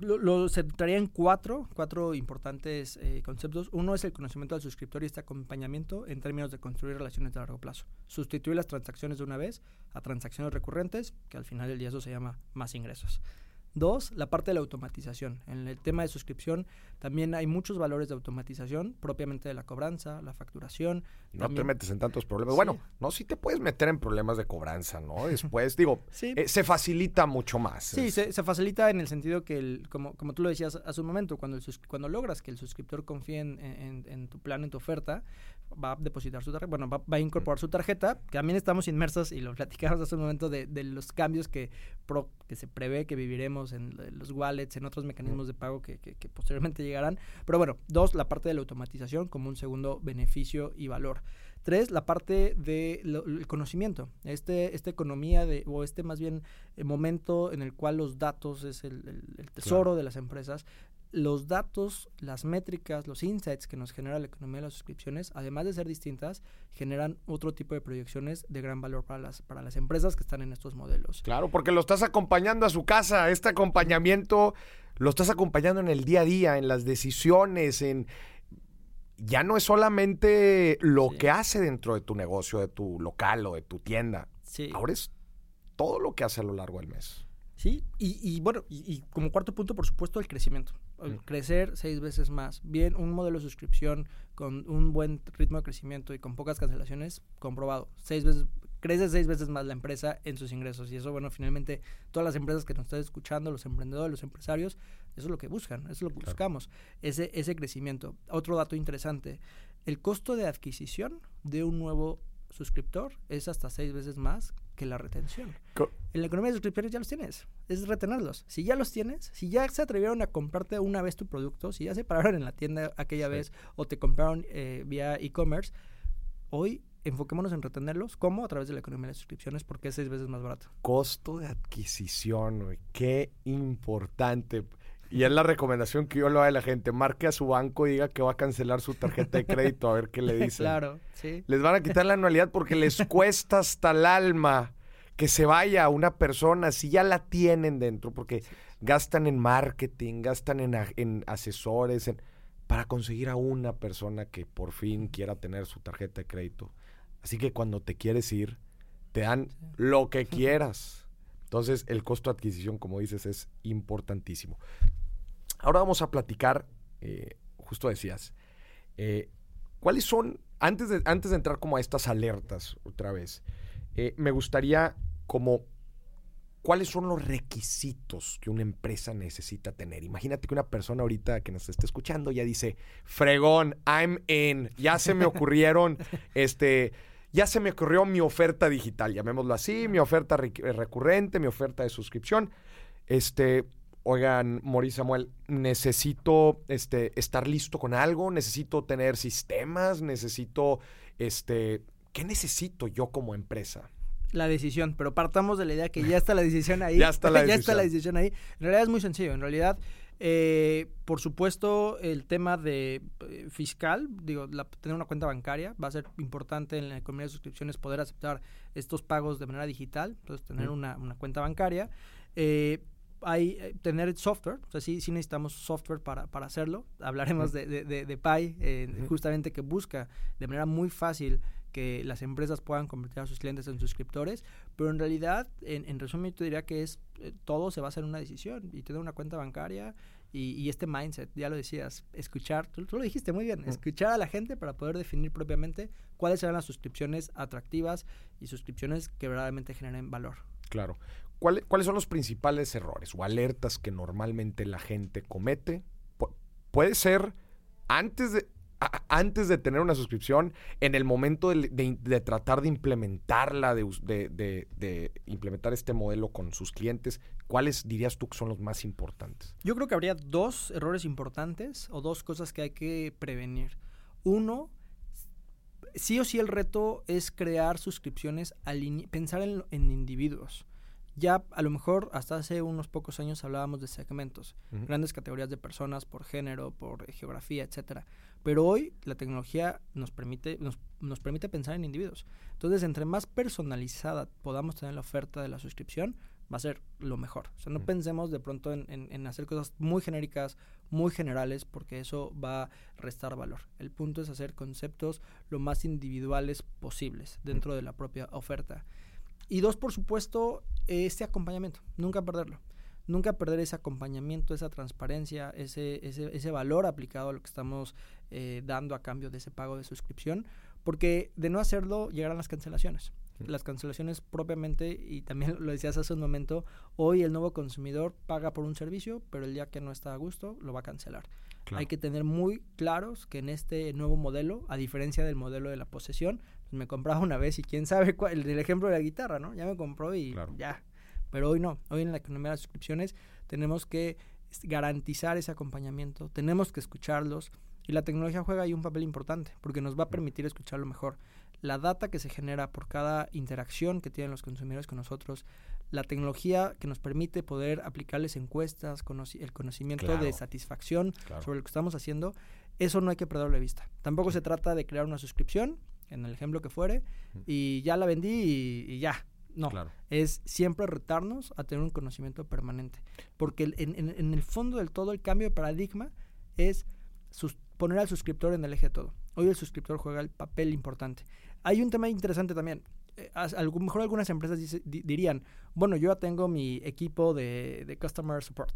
Lo, se traerían cuatro, cuatro importantes eh, conceptos. Uno es el conocimiento del suscriptor y este acompañamiento en términos de construir relaciones de largo plazo. Sustituir las transacciones de una vez a transacciones recurrentes, que al final del día eso se llama más ingresos. Dos, la parte de la automatización. En el tema de suscripción también hay muchos valores de automatización, propiamente de la cobranza, la facturación. No te metes en tantos problemas. Bueno, no, sí te puedes meter en problemas de cobranza, ¿no? (laughs) Después, digo, eh, se facilita mucho más. Sí, se, facilita en el sentido que, el, como, como tú lo decías hace un momento, cuando, cuando logras que el suscriptor confíe en, tu plan, en tu oferta, va a depositar su tarjeta, bueno, va, a incorporar su tarjeta, que también estamos inmersos, y lo platicamos hace un momento, de, los cambios que, que se prevé que viviremos en, los wallets, en otros mecanismos de pago que, que posteriormente llegarán. Pero bueno, dos, la parte de la automatización como un segundo beneficio y valor. Tres, la parte del conocimiento, este, esta economía de, o este más bien el momento en el cual los datos es el, tesoro de las empresas, los datos, las métricas, los insights que nos genera la economía de las suscripciones, además de ser distintas, generan otro tipo de proyecciones de gran valor para las, para las empresas que están en estos modelos. Claro, porque lo estás acompañando a su casa, este acompañamiento lo estás acompañando en el día a día, en las decisiones, en... Ya no es solamente lo que hace dentro de tu negocio, de tu local o de tu tienda. Sí. Ahora es todo lo que hace a lo largo del mes. Sí, y, bueno, y, como cuarto punto, por supuesto, el crecimiento. Mm. crecer seis veces más. Bien, un modelo de suscripción con un buen ritmo de crecimiento y con pocas cancelaciones, comprobado. Seis veces, crece seis veces más la empresa en sus ingresos. Y eso, bueno, finalmente, todas las empresas que nos están escuchando, los emprendedores, los empresarios, eso es lo que buscan, eso es lo que buscamos, ese, ese crecimiento. Otro dato interesante, el costo de adquisición de un nuevo suscriptor es hasta seis veces más que la retención. en la economía de suscriptores ya los tienes, es retenerlos. Si ya los tienes, si ya se atrevieron a comprarte una vez tu producto, si ya se pararon en la tienda aquella vez o te compraron eh, vía e-commerce, hoy enfoquémonos en retenerlos. ¿Cómo? A través de la economía de suscripciones, porque es seis veces más barato. Costo de adquisición, qué importante. Y es la recomendación que yo le doy a la gente. Marque a su banco y diga que va a cancelar su tarjeta de crédito a ver qué le dicen. (laughs) claro, sí. Les van a quitar la anualidad porque les cuesta hasta el alma que se vaya una persona si ya la tienen dentro, porque gastan en marketing, gastan en, en asesores, para conseguir a una persona que por fin quiera tener su tarjeta de crédito. Así que cuando te quieres ir, te dan lo que (laughs) quieras. Entonces, el costo de adquisición, como dices, es importantísimo. Ahora vamos a platicar, eh, justo decías, eh, ¿cuáles son, antes de, antes de entrar como a estas alertas otra vez, eh, me gustaría como, ¿cuáles son los requisitos que una empresa necesita tener? Imagínate que una persona ahorita que nos esté escuchando ya dice, fregón, I'm in, ya se me (laughs) ocurrieron, este ya se me ocurrió mi oferta digital, llamémoslo así, mi oferta recurrente, mi oferta de suscripción. Este, oigan, Maurice Samuel, necesito este, estar listo con algo, necesito tener sistemas, necesito, este, ¿qué necesito yo como empresa? La decisión, pero partamos de la idea que ya está la decisión ahí. (laughs) (laughs) ya está la decisión. ya está la decisión ahí. En realidad es muy sencillo. En realidad, eh, por supuesto, el tema de eh, fiscal, digo, tener una cuenta bancaria va a ser importante en la economía de suscripciones poder aceptar estos pagos de manera digital, entonces tener una, una, cuenta bancaria. Eh, hay eh, tener software, o sea, sí, sí necesitamos software para, para hacerlo. Hablaremos de, de, de, Pi, eh, justamente que busca de manera muy fácil que las empresas puedan convertir a sus clientes en suscriptores, pero en realidad, en, en resumen, yo diría que es eh, todo se basa en una decisión y tener una cuenta bancaria y, y este mindset, ya lo decías, escuchar, tú, lo dijiste muy bien, escuchar a la gente para poder definir propiamente cuáles serán las suscripciones atractivas y suscripciones que verdaderamente generen valor. Claro. ¿Cuál- ¿cuáles son los principales errores o alertas que normalmente la gente comete? Pu- puede ser antes de, antes de tener una suscripción, en el momento de, de- tratar de implementarla, de, de- implementar este modelo con sus clientes, ¿cuáles dirías tú que son los más importantes? Yo creo que habría dos errores importantes o dos cosas que hay que prevenir. Uno, sí o sí el reto es crear suscripciones, pensar en, en individuos. Ya a lo mejor hasta hace unos pocos años hablábamos de segmentos, grandes categorías de personas por género, por geografía, etcétera. Pero hoy la tecnología nos permite, nos, nos permite pensar en individuos. Entonces, entre más personalizada podamos tener la oferta de la suscripción, va a ser lo mejor. O sea, no Mm. pensemos de pronto en, en- en hacer cosas muy genéricas, muy generales, porque eso va a restar valor. El punto es hacer conceptos lo más individuales posibles dentro de la propia oferta. Y dos, por supuesto, este acompañamiento. Nunca perderlo. Nunca perder ese acompañamiento, esa transparencia, ese, ese, ese valor aplicado a lo que estamos eh, dando a cambio de ese pago de suscripción, porque de no hacerlo llegarán las cancelaciones. Las cancelaciones propiamente, y también lo decías hace un momento, hoy el nuevo consumidor paga por un servicio, pero el día que no está a gusto, lo va a cancelar. Hay que tener muy claros que en este nuevo modelo, a diferencia del modelo de la posesión, me compraba una vez y quién sabe cuál, el del ejemplo de la guitarra, ¿no? Ya me compró y Claro. ya. Pero hoy no, hoy en la economía de las suscripciones tenemos que garantizar ese acompañamiento, tenemos que escucharlos y la tecnología juega ahí un papel importante porque nos va a permitir escucharlo mejor. La data que se genera por cada interacción que tienen los consumidores con nosotros, la tecnología que nos permite poder aplicarles encuestas, conoci- el conocimiento Claro. de satisfacción Claro. sobre lo que estamos haciendo, eso no hay que perderlo de vista. Tampoco se trata de crear una suscripción, en el ejemplo que fuere, y ya la vendí y, y ya. No, Claro. es siempre retarnos a tener un conocimiento permanente. Porque el- en, en- en el fondo del todo el cambio de paradigma es sus- poner al suscriptor en el eje de todo. Hoy el suscriptor juega el papel importante. Hay un tema interesante también. Eh, a a lo mejor algunas empresas dice- di- dirían, bueno, yo ya tengo mi equipo de, de customer support.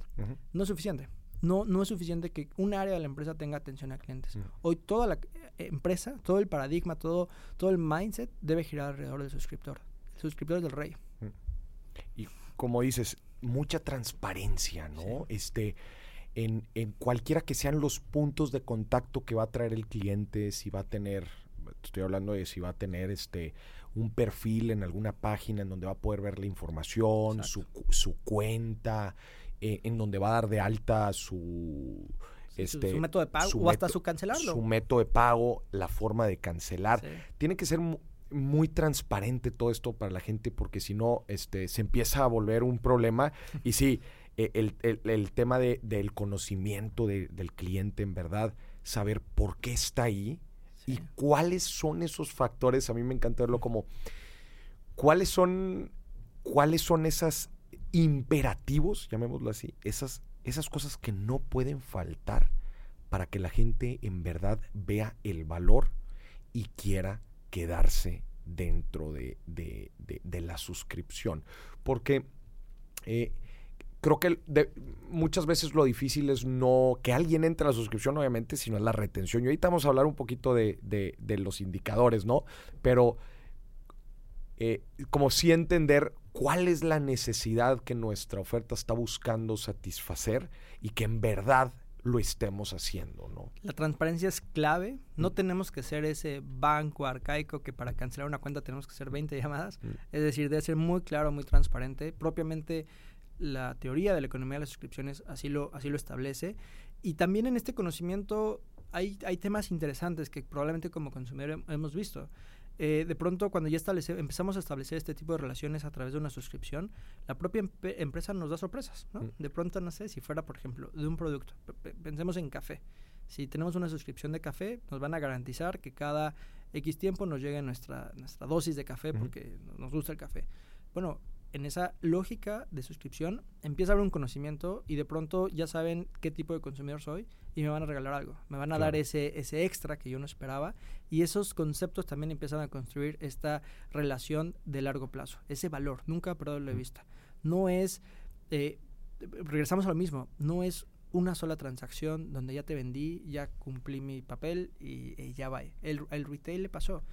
No es suficiente. No, no es suficiente que un área de la empresa tenga atención a clientes. Mm. Hoy toda la eh, empresa, todo el paradigma, todo, todo el mindset debe girar alrededor del suscriptor. El suscriptor es del rey. Y como dices, mucha transparencia, ¿no? Este, en, en cualquiera que sean los puntos de contacto que va a traer el cliente, si va a tener, estoy hablando de si va a tener este un perfil en alguna página en donde va a poder ver la información, su, su cuenta, eh, en donde va a dar de alta su este su método de pago o hasta su cancelarlo. Su método de pago, la forma de cancelar Sí. tiene que ser mu- muy transparente todo esto para la gente porque si no este se empieza a volver un problema (laughs) y sí eh, el, el- el tema de- del conocimiento de- del cliente en verdad saber por qué está ahí y cuáles son esos factores a mí me encanta verlo como cuáles son cuáles son esas imperativos llamémoslo así esas esas cosas que no pueden faltar para que la gente en verdad vea el valor y quiera quedarse dentro de, de- de- la suscripción. Porque eh, creo que muchas veces lo difícil es no que alguien entre a la suscripción, obviamente, sino es la retención. Y ahorita vamos a hablar un poquito de los indicadores, ¿no? Pero eh, como sí entender cuál es la necesidad que nuestra oferta está buscando satisfacer y que en verdad lo estemos haciendo, ¿no? La transparencia es clave. No tenemos que ser ese banco arcaico que para cancelar una cuenta tenemos que hacer 20 llamadas. Mm. Es decir, debe ser muy claro, muy transparente. Propiamente la teoría de la economía de las suscripciones así lo, así lo establece. Y también en este conocimiento hay, hay temas interesantes que probablemente como consumidor hem- hemos visto. Eh, de pronto, cuando ya establece, empezamos a establecer este tipo de relaciones a través de una suscripción, la propia empresa nos da sorpresas. ¿no? Mm. De pronto, no sé, si fuera, por ejemplo, de un producto, pensemos en café. Si tenemos una suscripción de café, nos van a garantizar que cada X tiempo nos llegue nuestra, nuestra dosis de café porque no- nos gusta el café. Bueno, en esa lógica de suscripción empieza a haber un conocimiento y de pronto ya saben qué tipo de consumidor soy y me van a regalar algo. Me van a dar ese, ese extra que yo no esperaba y esos conceptos también empiezan a construir esta relación de largo plazo, ese valor, nunca perderlo de Mm. vista. No es, eh, regresamos a lo mismo, no es una sola transacción donde ya te vendí, ya cumplí mi papel y, y ya va. El, el retail le pasó.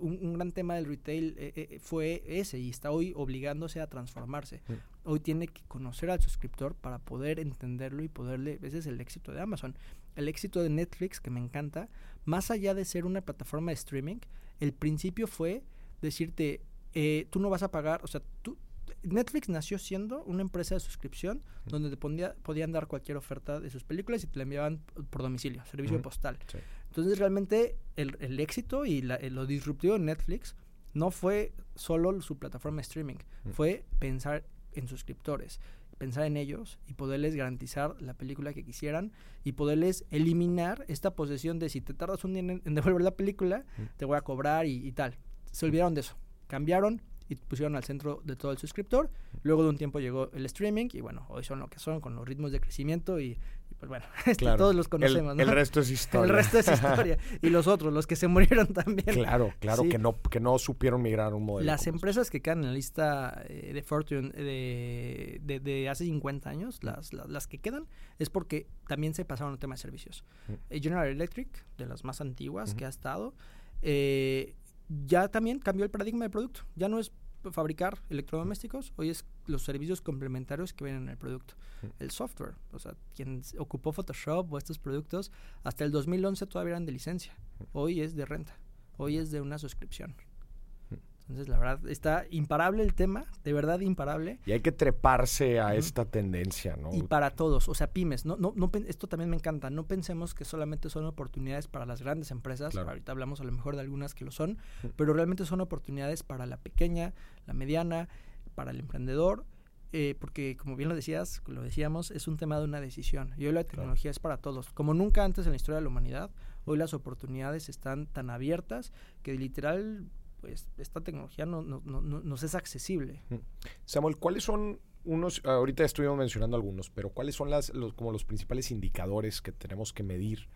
Un, gran tema del retail eh, eh, fue ese y está hoy obligándose a transformarse. Hoy tiene que conocer al suscriptor para poder entenderlo y poderle, ese es el éxito de Amazon. El éxito de Netflix, que me encanta, más allá de ser una plataforma de streaming, el principio fue decirte, eh, tú no vas a pagar, o sea, tú, Netflix nació siendo una empresa de suscripción donde te podían dar cualquier oferta de sus películas y te la enviaban por domicilio, servicio postal. Entonces realmente el, éxito y lo disruptivo de Netflix no fue solo su plataforma de streaming, fue pensar en suscriptores, pensar en ellos y poderles garantizar la película que quisieran y poderles eliminar esta posesión de si te tardas un día en, devolver la película, te voy a cobrar y, y tal. Se olvidaron de eso. Cambiaron y pusieron al centro de todo el suscriptor. Luego de un tiempo llegó el streaming y bueno, hoy son lo que son con los ritmos de crecimiento y, pues bueno, (laughs) este, todos los conocemos. El, el, resto es historia. el resto es (laughs) historia. y los otros, los que se murieron (laughs) también. Claro, claro, que, no, que no supieron migrar un modelo. Las empresas que quedan en la lista eh, de Fortune de, de, hace 50 años, las, las, que quedan, es porque también se pasaron al tema de servicios. Eh, General Electric, de las más antiguas que ha estado, eh, ya también cambió el paradigma del producto. Ya no es fabricar electrodomésticos, hoy es los servicios complementarios que vienen en el producto. El software, o sea, quien ocupó Photoshop o estos productos, hasta el 2011 todavía eran de licencia. Hoy es de renta, hoy es de una suscripción. Entonces, la verdad, está imparable el tema, de verdad imparable. Y hay que treparse a esta tendencia, ¿no? Y para todos, o sea, pymes, no, no, no, esto también me encanta, no pensemos que solamente son oportunidades para las grandes empresas, ahorita hablamos a lo mejor de algunas que lo son, pero realmente son oportunidades para la pequeña, la mediana, para el emprendedor, eh, porque como bien lo decías, lo decíamos, es un tema de una decisión. Y hoy la tecnología es para todos. Como nunca antes en la historia de la humanidad, hoy las oportunidades están tan abiertas que literal pues esta tecnología no, no, no, nos es accesible. Samuel, ¿cuáles son unos, ahorita estuvimos mencionando algunos, pero cuáles son las, los, como los principales indicadores que tenemos que medir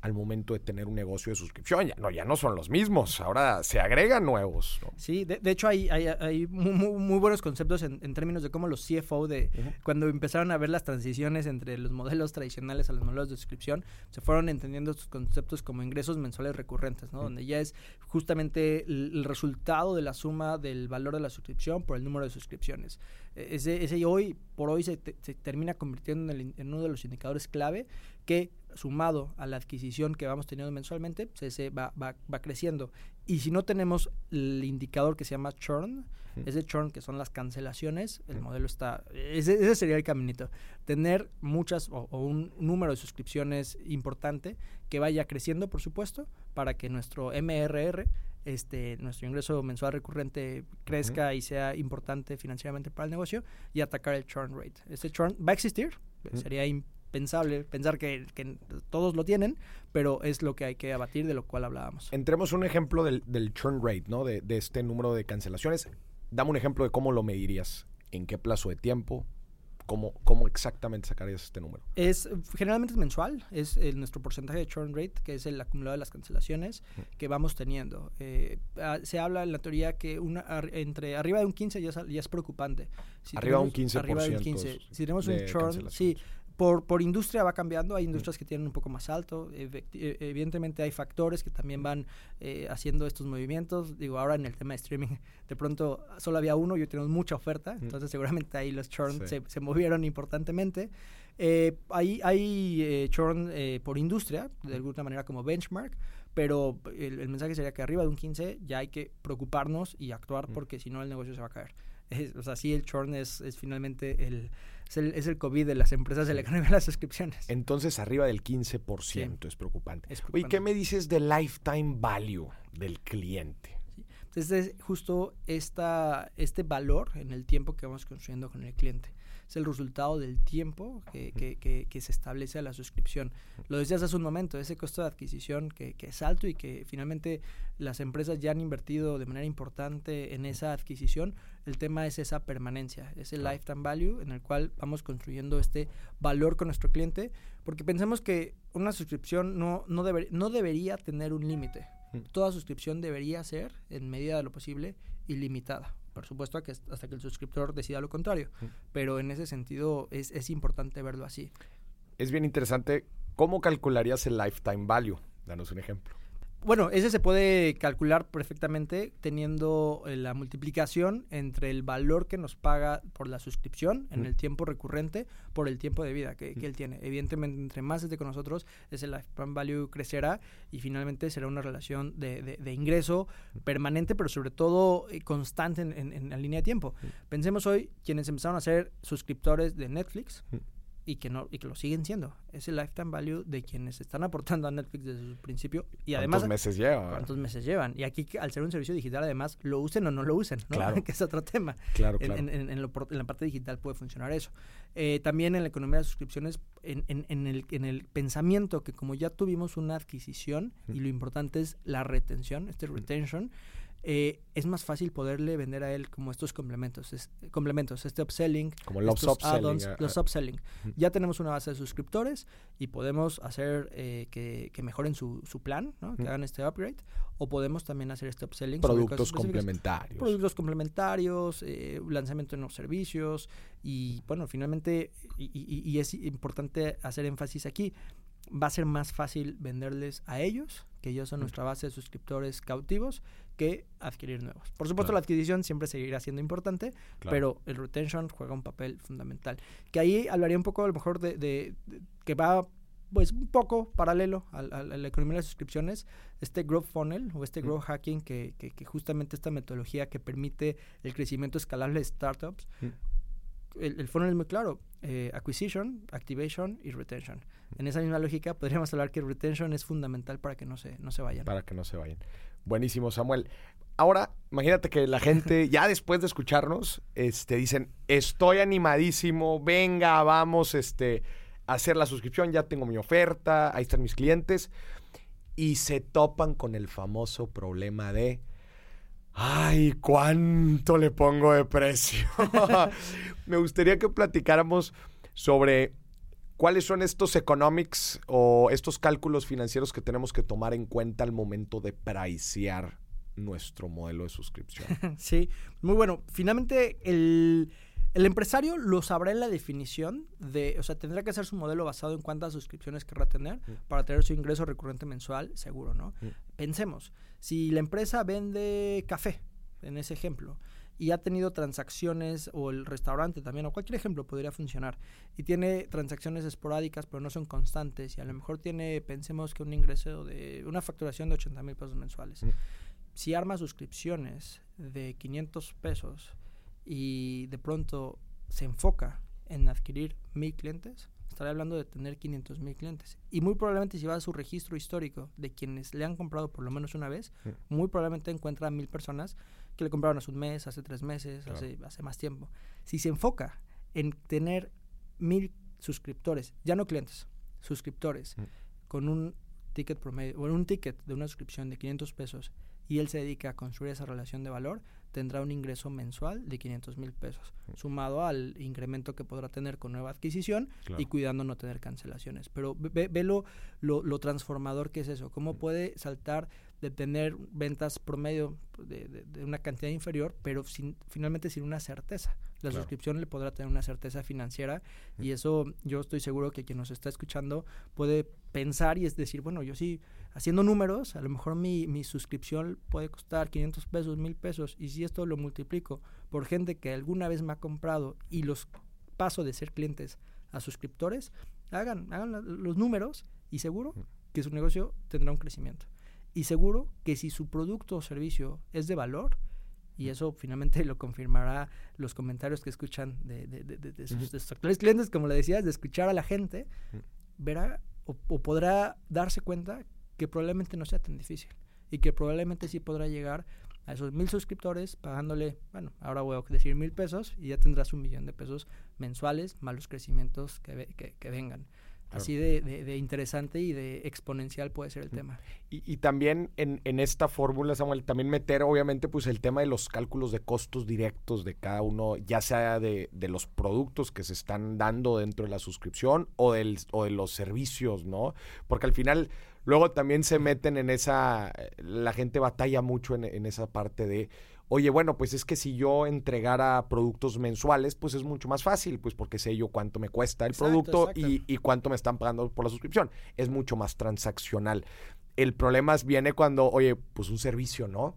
al momento de tener un negocio de suscripción. Ya no, ya no son los mismos, ahora se agregan nuevos. Sí, de, hecho hay, hay, muy, buenos conceptos en, términos de cómo los CFO, de cuando empezaron a ver las transiciones entre los modelos tradicionales a los modelos de suscripción, se fueron entendiendo estos conceptos como ingresos mensuales recurrentes, ¿no? donde ya es justamente el, resultado de la suma del valor de la suscripción por el número de suscripciones. E, ese, ese hoy por hoy se, termina convirtiendo en, en uno de los indicadores clave que sumado a la adquisición que vamos teniendo mensualmente, se, va, va, va, creciendo. Y si no tenemos el indicador que se llama churn, ese churn que son las cancelaciones, el modelo está, ese, sería el caminito. Tener muchas o, un número de suscripciones importante que vaya creciendo, por supuesto, para que nuestro MRR, este, nuestro ingreso mensual recurrente crezca y sea importante financieramente para el negocio y atacar el churn rate. Ese churn va a existir, sería importante pensable pensar que, todos lo tienen, pero es lo que hay que abatir, de lo cual hablábamos. Entremos un ejemplo del, churn rate, ¿no? De, este número de cancelaciones. Dame un ejemplo de cómo lo medirías. ¿En qué plazo de tiempo? ¿Cómo, ¿Cómo, exactamente sacarías este número? Es generalmente es mensual, es nuestro porcentaje de churn rate, que es el acumulado de las cancelaciones que vamos teniendo. Eh, ah, se habla en la teoría que una, entre arriba de un 15 ya, ya es preocupante. arriba de un 15%. Arriba de un 15. Si tenemos un churn, sí, por, por industria va cambiando, hay industrias que tienen un poco más alto, e, evidentemente hay factores que también van eh, haciendo estos movimientos, digo, ahora en el tema de streaming, (laughs) de pronto solo había uno y hoy tenemos mucha oferta, entonces seguramente ahí los churn se, se, movieron importantemente. Eh, hay hay eh, churn eh, por industria, de alguna manera como benchmark, pero el, mensaje sería que arriba de un 15 ya hay que preocuparnos y actuar porque si no el negocio se va a caer. o sea, sí el churn es, es finalmente el es el, COVID de las empresas de la economía de las suscripciones. Entonces, arriba del 15% es, preocupante. ¿Y ¿qué me dices del lifetime value del cliente? Entonces, es justo esta, este valor en el tiempo que vamos construyendo con el cliente es el resultado del tiempo que, se establece a la suscripción. Lo decías hace un momento, ese costo de adquisición que, es alto y que finalmente las empresas ya han invertido de manera importante en esa adquisición, el tema es esa permanencia, ese lifetime value en el cual vamos construyendo este valor con nuestro cliente, porque pensamos que una suscripción no, no, no debería tener un límite. Toda suscripción debería ser, en medida de lo posible, ilimitada por supuesto que hasta que el suscriptor decida lo contrario, pero en ese sentido es, es importante verlo así. Es bien interesante. ¿Cómo calcularías el lifetime value? Danos un ejemplo. Bueno, ese se puede calcular perfectamente teniendo eh, la multiplicación entre el valor que nos paga por la suscripción en el tiempo recurrente por el tiempo de vida que, él tiene. Evidentemente, entre más esté con nosotros, ese lifetime value crecerá y finalmente será una relación de, ingreso permanente, pero sobre todo eh, constante en, la línea de tiempo. Pensemos hoy quienes empezaron a ser suscriptores de Netflix y que no y que lo siguen siendo. Es el lifetime value de quienes están aportando a Netflix desde su principio y además ¿Cuántos meses llevan? ¿Cuántos meses llevan? Y aquí al ser un servicio digital además lo usen o no lo usen, ¿no? Claro. (laughs) que es otro tema. Claro, claro. En, en, la parte digital puede funcionar eso. Eh, también en la economía de suscripciones, en, el, en el pensamiento que como ya tuvimos una adquisición y lo importante es la retención, este retention, eh, es más fácil poderle vender a él como estos complementos, complementos, este upselling, como los upselling, los upselling. Ya tenemos una base de suscriptores y podemos hacer eh, que, mejoren su, plan, que hagan este upgrade, o podemos también hacer este upselling. Productos complementarios. Productos complementarios, eh, lanzamiento de nuevos servicios. Y bueno, finalmente, y es importante hacer énfasis aquí, va a ser más fácil venderles a ellos, que ellos son nuestra base de suscriptores cautivos, que adquirir nuevos. Por supuesto, la adquisición siempre seguirá siendo importante, pero el retention juega un papel fundamental. Que ahí hablaría un poco a lo mejor de, que va pues un poco paralelo a, la economía de las suscripciones, este growth funnel o este growth hacking que, que, justamente esta metodología que permite el crecimiento escalable de startups. El, el, funnel es muy claro, eh, acquisition, activation y retention. En esa misma lógica podríamos hablar que retention es fundamental para que no se, no se vayan. Para que no se vayan. Buenísimo, Samuel. Ahora, imagínate que la gente, (laughs) ya después de escucharnos, este, dicen, estoy animadísimo, venga, vamos este, a hacer la suscripción, ya tengo mi oferta, ahí están mis clientes. Y se topan con el famoso problema de, ay, ¿cuánto le pongo de precio? (laughs) (laughs) Me gustaría que platicáramos sobre ¿Cuáles son estos economics o estos cálculos financieros que tenemos que tomar en cuenta al momento de pricear nuestro modelo de suscripción? (laughs) Sí, muy bueno. Finalmente, el, empresario lo sabrá en la definición de, o sea, tendrá que hacer su modelo basado en cuántas suscripciones querrá tener mm. para tener su ingreso recurrente mensual seguro, ¿no? Mm. Pensemos, si la empresa vende café, en ese ejemplo, y ha tenido transacciones, o el restaurante también, o cualquier ejemplo podría funcionar, y tiene transacciones esporádicas, pero no son constantes, y a lo mejor tiene, pensemos que un ingreso de una facturación de 80 mil pesos mensuales. Mm. Si arma suscripciones de 500 pesos y de pronto se enfoca en adquirir mil clientes, estaría hablando de tener 500 mil clientes. Y muy probablemente si va a su registro histórico de quienes le han comprado por lo menos una vez, muy probablemente encuentra mil personas que le compraron hace un mes, hace tres meses, hace, hace más tiempo. Si se enfoca en tener mil suscriptores, ya no clientes, suscriptores, mm. con un ticket promedio, o un ticket de una suscripción de 500 pesos, y él se dedica a construir esa relación de valor, tendrá un ingreso mensual de 500 mil pesos, mm. sumado al incremento que podrá tener con nueva adquisición y cuidando no tener cancelaciones. Pero ve, lo, lo, transformador que es eso, cómo mm. puede saltar de tener ventas promedio de, una cantidad inferior, pero sin, finalmente sin una certeza. La suscripción le podrá tener una certeza financiera y eso yo estoy seguro que quien nos está escuchando puede pensar y es decir, bueno, yo sí, haciendo números, a lo mejor mi, mi suscripción puede costar 500 pesos, 1000 pesos y si esto lo multiplico por gente que alguna vez me ha comprado y los paso de ser clientes a suscriptores, hagan, hagan los números y seguro que su negocio tendrá un crecimiento. Y seguro que si su producto o servicio es de valor, y eso finalmente (laughs) lo confirmará los comentarios que escuchan de, de, de, sus, actuales clientes, como le decías, de escuchar a la gente, verá o, podrá darse cuenta que probablemente no sea tan difícil y que probablemente sí podrá llegar a esos mil suscriptores pagándole, bueno, ahora voy a decir mil pesos y ya tendrás un millón de pesos mensuales más los crecimientos que, que, que vengan. Así de, de, interesante y de exponencial puede ser el tema. Y, también en, en, esta fórmula, Samuel, también meter obviamente pues el tema de los cálculos de costos directos de cada uno, ya sea de, de los productos que se están dando dentro de la suscripción o, del, o de los servicios, ¿no? Porque al final luego también se meten en esa, la gente batalla mucho en, en esa parte de, oye, bueno, pues es que si yo entregara productos mensuales, pues es mucho más fácil, pues porque sé yo cuánto me cuesta el producto Y, y, cuánto me están pagando por la suscripción. Es mucho más transaccional. el problema viene cuando, oye, pues un servicio, ¿no?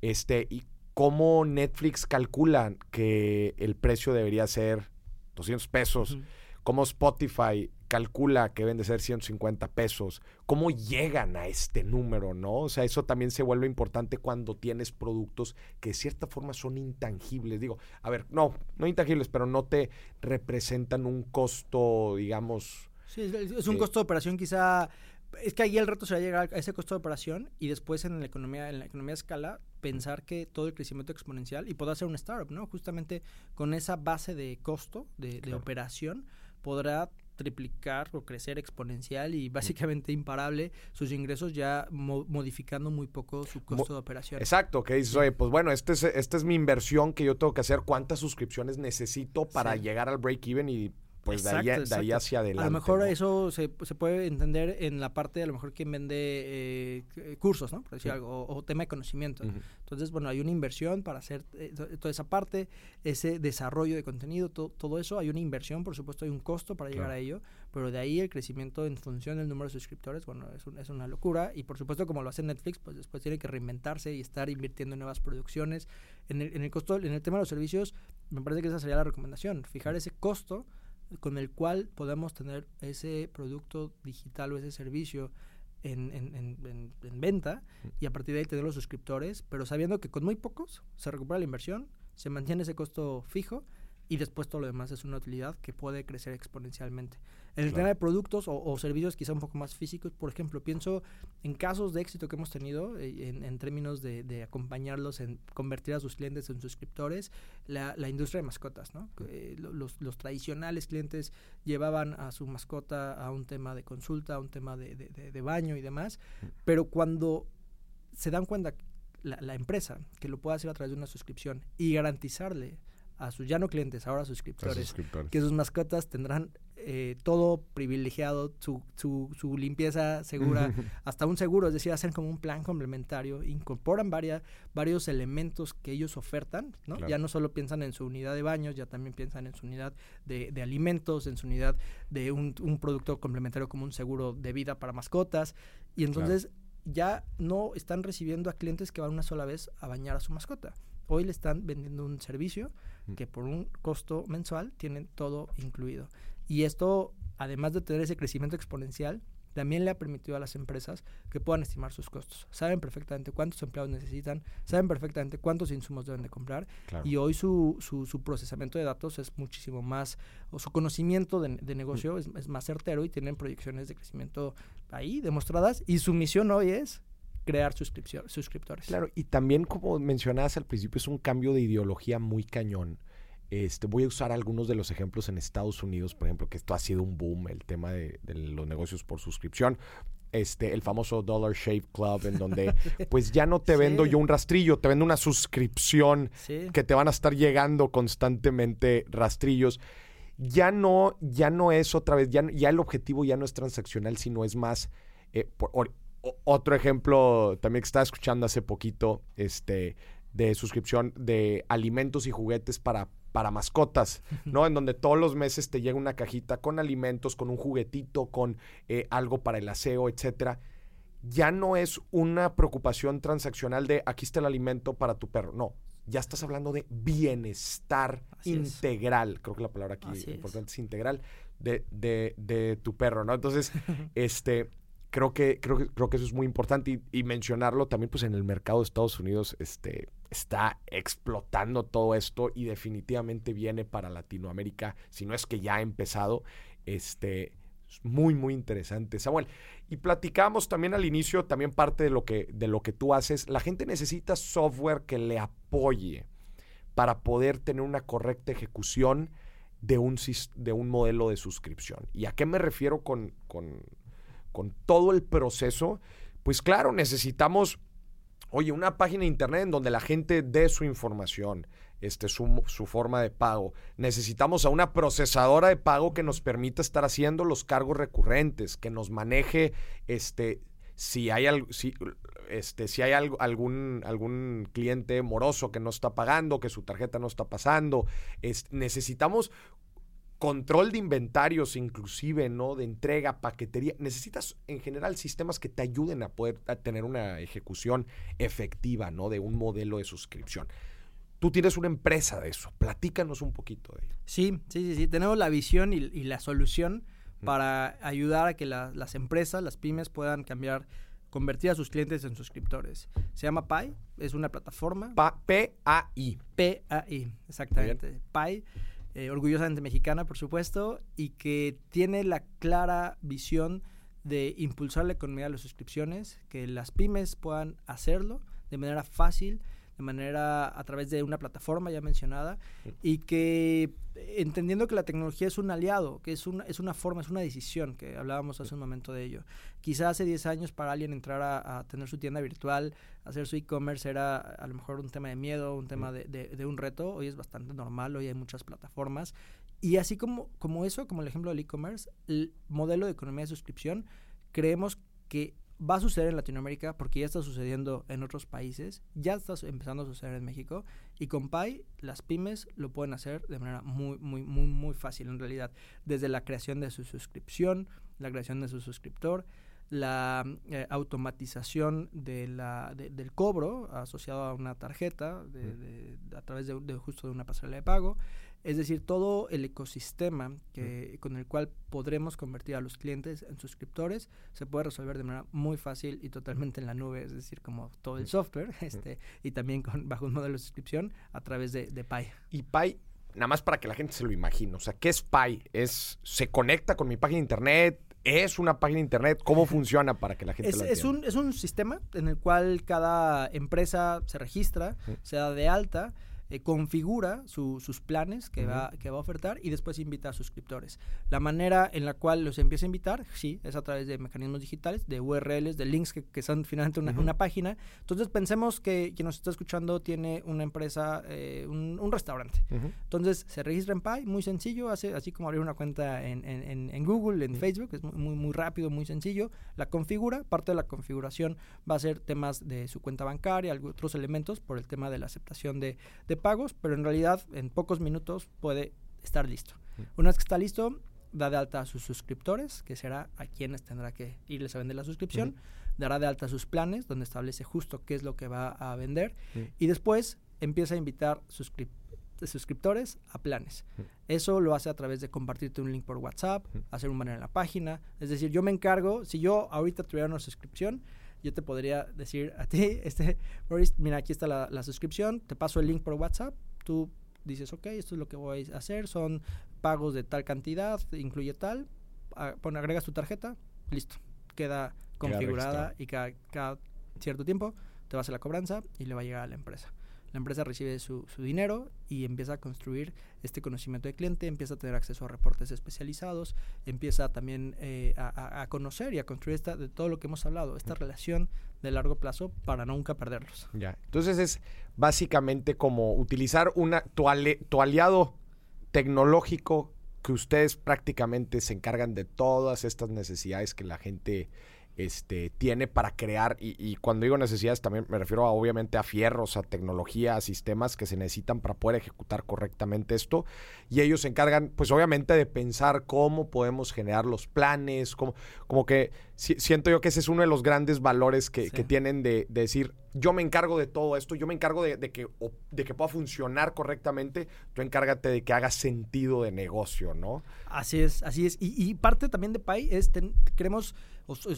Este, y cómo Netflix calcula que el precio debería ser 200 pesos, cómo Spotify calcula que deben de ser 150 pesos, cómo llegan a este número, ¿no? O sea, eso también se vuelve importante cuando tienes productos que de cierta forma son intangibles. Digo, a ver, no, no intangibles, pero no te representan un costo, digamos... Sí, es un costo de operación quizá es que ahí el reto será llegar a ese costo de operación y después en la economía, en la economía de escala, pensar que todo el crecimiento exponencial y podrá ser un startup, ¿no? Justamente con esa base de costo, de, operación, podrá triplicar o crecer exponencial y básicamente imparable sus ingresos ya modificando muy poco su costo de operación. Exacto, que dices, oye, pues bueno, este es, esta es mi inversión que yo tengo que hacer, cuántas suscripciones necesito para llegar al break-even y pues de, ahí, hacia adelante. A lo mejor eso se, se, puede entender en la parte, a lo mejor quien vende eh, cursos, ¿no? Por decir algo, o, tema de conocimiento. Entonces, bueno, hay una inversión para hacer eh, toda esa parte, ese desarrollo de contenido, todo eso, hay una inversión, por supuesto, hay un costo para llegar a ello, pero de ahí el crecimiento en función del número de suscriptores, bueno, es, es una locura. Y por supuesto, como lo hace Netflix, pues después tiene que reinventarse y estar invirtiendo en nuevas producciones. En el, en el costo, en el tema de los servicios, me parece que esa sería la recomendación, fijar ese costo con el cual podamos tener ese producto digital o ese servicio en, en, en, en, venta y a partir de ahí tener los suscriptores, pero sabiendo que con muy pocos se recupera la inversión, se mantiene ese costo fijo y después todo lo demás es una utilidad que puede crecer exponencialmente. En el tema de productos o, servicios quizá un poco más físicos, por ejemplo, pienso en casos de éxito que hemos tenido eh, en, términos de, acompañarlos en convertir a sus clientes en suscriptores, la, industria de mascotas, ¿no? Eh, los, los, tradicionales clientes llevaban a su mascota a un tema de consulta, a un tema de, de baño y demás, pero cuando se dan cuenta la, la empresa que lo puede hacer a través de una suscripción y garantizarle a sus ya no clientes, ahora suscriptores, que sus mascotas tendrán eh, todo privilegiado, su, su, su limpieza segura, (laughs) hasta un seguro, es decir, hacen como un plan complementario, incorporan varias, varios elementos que ellos ofertan, ¿no? Ya no solo piensan en su unidad de baños, ya también piensan en su unidad de, de alimentos, en su unidad de un, un, producto complementario como un seguro de vida para mascotas, y entonces ya no están recibiendo a clientes que van una sola vez a bañar a su mascota. Hoy le están vendiendo un servicio. Que por un costo mensual tienen todo incluido. Y esto, además de tener ese crecimiento exponencial, también le ha permitido a las empresas que puedan estimar sus costos. Saben perfectamente cuántos empleados necesitan, saben perfectamente cuántos insumos deben de comprar y hoy su, su, procesamiento de datos es muchísimo más, o su conocimiento de, negocio mm. es, es, más certero y tienen proyecciones de crecimiento ahí demostradas y su misión hoy es crear suscriptores. Claro, y también como mencionabas al principio, es un cambio de ideología muy cañón. Este, voy a usar algunos de los ejemplos en Estados Unidos, por ejemplo, que esto ha sido un boom, el tema de, los negocios por suscripción. Este, el famoso Dollar Shave Club, en donde (laughs) pues ya no te vendo yo un rastrillo, te vendo una suscripción que te van a estar llegando constantemente rastrillos. Ya no, ya no es otra vez, ya, ya el objetivo ya no es transaccional, sino es más eh, otro ejemplo también que estaba escuchando hace poquito, este, de suscripción de alimentos y juguetes para, para mascotas, ¿no? En donde todos los meses te llega una cajita con alimentos, con un juguetito, con eh, algo para el aseo, etcétera. Ya no es una preocupación transaccional de aquí está el alimento para tu perro. No, ya estás hablando de bienestar integral. Creo que la palabra aquí importante es, integral de, de, de, tu perro, ¿no? Entonces, (laughs) este, creo que, creo que, creo que eso es muy importante y, mencionarlo también pues en el mercado de Estados Unidos este, está explotando todo esto y definitivamente viene para Latinoamérica, si no es que ya ha empezado, este, muy, muy interesante. Samuel, y platicamos también al inicio, también parte de lo que, de lo que tú haces, la gente necesita software que le apoye para poder tener una correcta ejecución de un, de un modelo de suscripción. ¿Y a qué me refiero con con todo el proceso, pues claro, necesitamos, oye, una página de internet en donde la gente dé su información, este, su, su, forma de pago. Necesitamos a una procesadora de pago que nos permita estar haciendo los cargos recurrentes, que nos maneje este, si hay, si, este, si hay algún, algún cliente moroso que no está pagando, que su tarjeta no está pasando. necesitamos control de inventarios inclusive, ¿no? De entrega, paquetería. Necesitas en general sistemas que te ayuden a poder tener una ejecución efectiva, ¿no? De un modelo de suscripción. Tú tienes una empresa de eso. Platícanos un poquito de ello. Sí, sí, sí, sí. Tenemos la visión y, la solución para ayudar a que las empresas, las pymes puedan cambiar, convertir a sus clientes en suscriptores. Se llama Pi, es una plataforma. P-A-I. P-A-I, exactamente. Pi eh, orgullosamente mexicana, por supuesto, y que tiene la clara visión de impulsar la economía de las suscripciones, que las pymes puedan hacerlo de manera fácil, de manera a través de una plataforma ya mencionada y que entendiendo que la tecnología es un aliado, que es una, es una forma, es una decisión, que hablábamos hace un momento de ello. Quizá hace 10 años para alguien entrar a, tener su tienda virtual, hacer su e-commerce era a lo mejor un tema de miedo, un tema de, de, un reto, hoy es bastante normal, hoy hay muchas plataformas. Y así como, como eso, como el ejemplo del e-commerce, el modelo de economía de suscripción, creemos que va a suceder en Latinoamérica porque ya está sucediendo en otros países, ya está empezando a suceder en México y con Pi las pymes lo pueden hacer de manera muy, muy, muy, muy fácil en realidad, desde la creación de su suscripción, la creación de su suscriptor, la eh, automatización de la, del cobro asociado a una tarjeta a través de, de, justo de una pasarela de pago, es decir, todo el ecosistema que, con el cual podremos convertir a los clientes en suscriptores se puede resolver de manera muy fácil y totalmente en la nube, es decir, como todo el software, (laughs) este, y también con, bajo un modelo de suscripción a través de, de Pi. Y Pi, nada más para que la gente se lo imagine, o sea, ¿qué es Pi? ¿Es, ¿Se conecta con mi página de internet? ¿Es una página de internet? ¿Cómo (laughs) funciona para que la gente es, lo es un, es un sistema en el cual cada empresa se registra, se da de alta eh, configura sus planes que, va, que va a ofertar y después invita a suscriptores. La manera en la cual los empieza a invitar, sí, es a través de mecanismos digitales, de URLs, de links que, son finalmente una, página. Entonces pensemos que quien nos está escuchando tiene una empresa, eh, un, restaurante. Entonces se registra en Pi, muy sencillo, hace así como abrir una cuenta en, en, Google, en Facebook, es muy, muy rápido, muy sencillo. La configura, parte de la configuración va a ser temas de su cuenta bancaria, otros elementos por el tema de la aceptación de, de pagos, pero en realidad en pocos minutos puede estar listo. Una vez que está listo, da de alta a sus suscriptores, que será a quienes tendrá que irles a vender la suscripción, dará de alta sus planes, donde establece justo qué es lo que va a vender, y después empieza a invitar suscriptores a planes. Eso lo hace a través de compartirte un link por WhatsApp, hacer un banner en la página. Es decir, yo me encargo, si yo ahorita tuviera una suscripción, yo te podría decir a ti, (laughs) este, Boris, mira, aquí está la, suscripción, te paso el link por WhatsApp, tú dices, ok, esto es lo que voy a hacer, son pagos de tal cantidad, incluye tal, pon, agregas tu tarjeta, listo, queda configurada y cada, cada cierto tiempo te va a hacer la cobranza y le va a llegar a la empresa la empresa recibe su, dinero y empieza a construir este conocimiento de cliente, empieza a tener acceso a reportes especializados, empieza también eh, a, conocer y a construir esta, de todo lo que hemos hablado, esta relación de largo plazo para nunca perderlos. Ya, entonces es básicamente como utilizar una, tu, aliado tecnológico que ustedes prácticamente se encargan de todas estas necesidades que la gente este, tiene para crear, y, cuando digo necesidades también me refiero a, obviamente a fierros, a tecnología, a sistemas que se necesitan para poder ejecutar correctamente esto, y ellos se encargan, pues obviamente, de pensar cómo podemos generar los planes, como, como que siento yo que ese es uno de los grandes valores que, tienen de, decir, yo me encargo de todo esto, yo me encargo de, que, de que pueda funcionar correctamente, tú encárgate de que haga sentido de negocio, ¿no? Así es, así es. Y, parte también de Pai es, queremos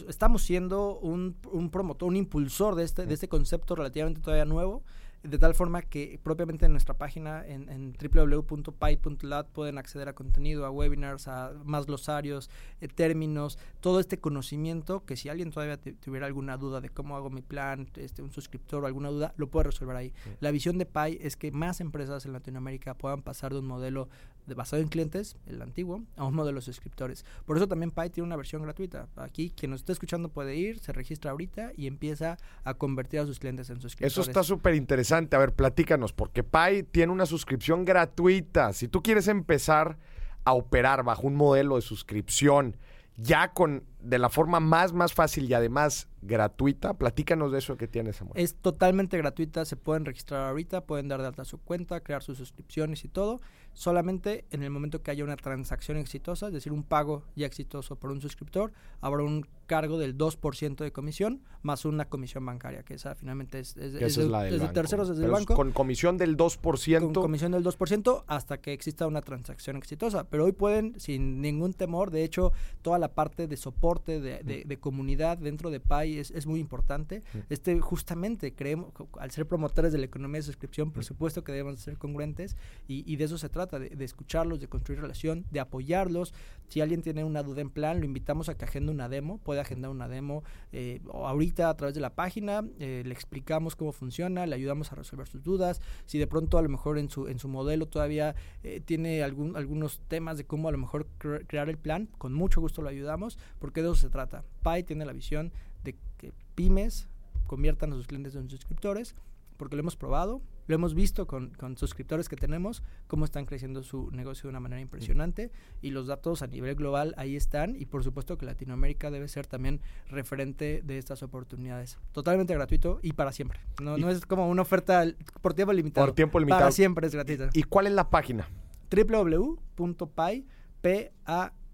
estamos siendo un, un, promotor, un impulsor de este, de este concepto relativamente todavía nuevo, de tal forma que propiamente en nuestra página en, en www.pi.lat pueden acceder a contenido, a webinars, a más glosarios, eh, términos, todo este conocimiento que si alguien todavía tuviera alguna duda de cómo hago mi plan, este, un suscriptor o alguna duda, lo puede resolver ahí. La visión de Pi es que más empresas en Latinoamérica puedan pasar de un modelo basado en clientes, el antiguo, a un modelo de suscriptores. Por eso también Pi tiene una versión gratuita. Aquí quien nos está escuchando puede ir, se registra ahorita y empieza a convertir a sus clientes en suscriptores. Eso está súper interesante. A ver, platícanos, porque Pi tiene una suscripción gratuita. Si tú quieres empezar a operar bajo un modelo de suscripción, ya con de la forma más, más fácil y además gratuita. Platícanos de eso que tienes, Samuel. Es totalmente gratuita, se pueden registrar ahorita, pueden dar de alta su cuenta, crear sus suscripciones y todo. Solamente en el momento que haya una transacción exitosa, es decir, un pago ya exitoso por un suscriptor, habrá un cargo del 2% de comisión más una comisión bancaria, que esa finalmente es, es, es, la de terceros desde el banco. Con comisión del 2%. Con comisión del 2% hasta que exista una transacción exitosa. Pero hoy pueden, sin ningún temor, de hecho, toda la parte de soporte, de, de, comunidad dentro de PAI es, es muy importante. Este, justamente, creemos, al ser promotores de la economía de suscripción, por supuesto que debemos ser congruentes y, y de eso se trata, de, de escucharlos, de construir relación, de apoyarlos. Si alguien tiene una duda en plan, lo invitamos a que agende una demo, puede agendar una demo eh, ahorita a través de la página, eh, le explicamos cómo funciona, le ayudamos a resolver sus dudas, si de pronto a lo mejor en su, en su modelo todavía eh, tiene algún, algunos temas de cómo a lo mejor crear el plan, con mucho gusto lo ayudamos, porque de eso se trata. Pi tiene la visión de que pymes conviertan a sus clientes en suscriptores, porque lo hemos probado, lo hemos visto con, con, suscriptores que tenemos, cómo están creciendo su negocio de una manera impresionante y los datos a nivel global ahí están y por supuesto que Latinoamérica debe ser también referente de estas oportunidades. Totalmente gratuito y para siempre. No, no es como una oferta por tiempo limitado. Por tiempo limitado. Para siempre es gratuito. ¿Y, cuál es la página? www.pay,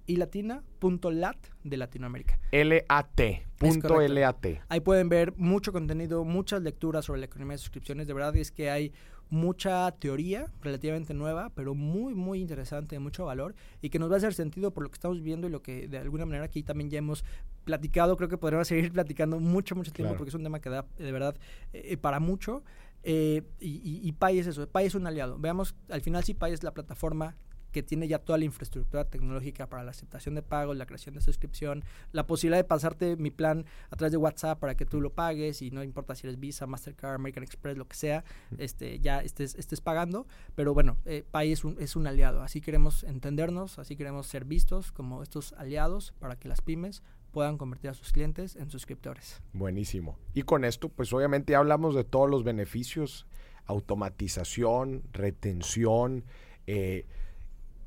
y latina punto lat de Latinoamérica. L-A-T. Punto L-A-T. Ahí pueden ver mucho contenido, muchas lecturas sobre la economía de suscripciones. De verdad es que hay mucha teoría relativamente nueva, pero muy, muy interesante, de mucho valor y que nos va a hacer sentido por lo que estamos viendo y lo que de alguna manera aquí también ya hemos platicado. Creo que podremos (laughs) seguir platicando mucho, mucho tiempo porque es un tema que da de verdad eh, para mucho. Eh, y, y, y Pai es eso, Pai es un aliado. Veamos, al final sí Pai es la plataforma que tiene ya toda la infraestructura tecnológica para la aceptación de pagos, la creación de suscripción, la posibilidad de pasarte mi plan a través de WhatsApp para que tú lo pagues y no importa si eres Visa, Mastercard, American Express, lo que sea, este, ya estés, estés pagando. Pero bueno, eh, Pay es un, es un aliado, así queremos entendernos, así queremos ser vistos como estos aliados para que las pymes puedan convertir a sus clientes en suscriptores. Buenísimo. Y con esto, pues obviamente hablamos de todos los beneficios, automatización, retención, eh,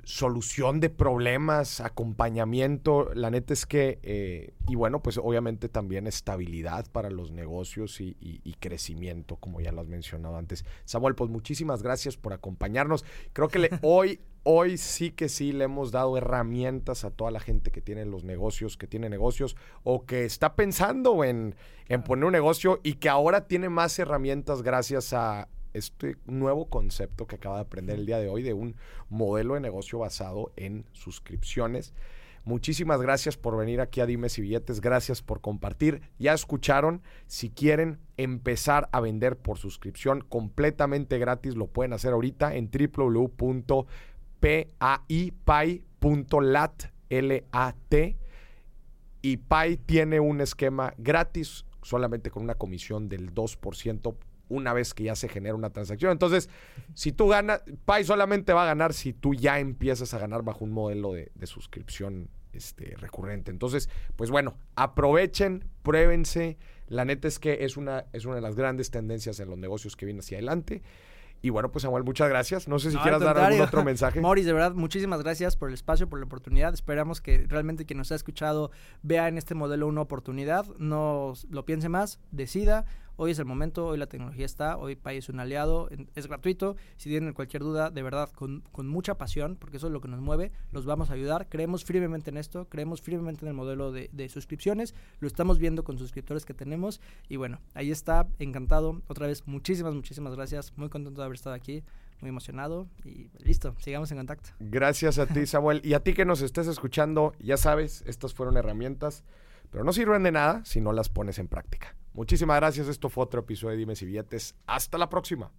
solución de problemas, acompañamiento. La neta es que, eh, y bueno, pues obviamente también estabilidad para los negocios y, crecimiento, como ya lo has mencionado antes. Samuel, pues muchísimas gracias por acompañarnos. Creo que (laughs) hoy, hoy sí que sí le hemos dado herramientas a toda la gente que tiene los negocios, que tiene negocios o que está pensando en, en poner un negocio y que ahora tiene más herramientas gracias a este nuevo concepto que acaba de aprender el día de hoy de un modelo de negocio basado en suscripciones. Muchísimas gracias por venir aquí a Dimes y Billetes, gracias por compartir. Ya escucharon, si quieren empezar a vender por suscripción completamente gratis, lo pueden hacer ahorita en www.paipai.lat y Pai tiene un esquema gratis solamente con una comisión del 2% una vez que ya se genera una transacción. Entonces, si tú ganas, Pai solamente va a ganar si tú ya empiezas a ganar bajo un modelo de, suscripción este, recurrente. Entonces, pues bueno, aprovechen, pruébense. La neta es que es una, es una de las grandes tendencias en los negocios que viene hacia adelante. Y bueno, pues Samuel, muchas gracias. No sé si quieras dar algún otro mensaje. (laughs) Moris, de verdad, muchísimas gracias por el espacio, por la oportunidad. Esperamos que realmente quien nos ha escuchado vea en este modelo una oportunidad. No lo piense más, decida Hoy es el momento, hoy la tecnología está, hoy Pay es un aliado, es gratuito. Si tienen cualquier duda, de verdad, con, mucha pasión, porque eso es lo que nos mueve, los vamos a ayudar. Creemos firmemente en esto, creemos firmemente en el modelo de, suscripciones, lo estamos viendo con suscriptores que tenemos. Y bueno, ahí está, encantado. Otra vez, muchísimas, muchísimas gracias. Muy contento de haber estado aquí muy emocionado y listo, sigamos en contacto. Gracias a ti, Samuel. Y a ti que nos estés escuchando, ya sabes, estas fueron herramientas, pero no sirven de nada si no las pones en práctica. Muchísimas gracias. Esto fue otro episodio de Dime si Billetes. Hasta la próxima.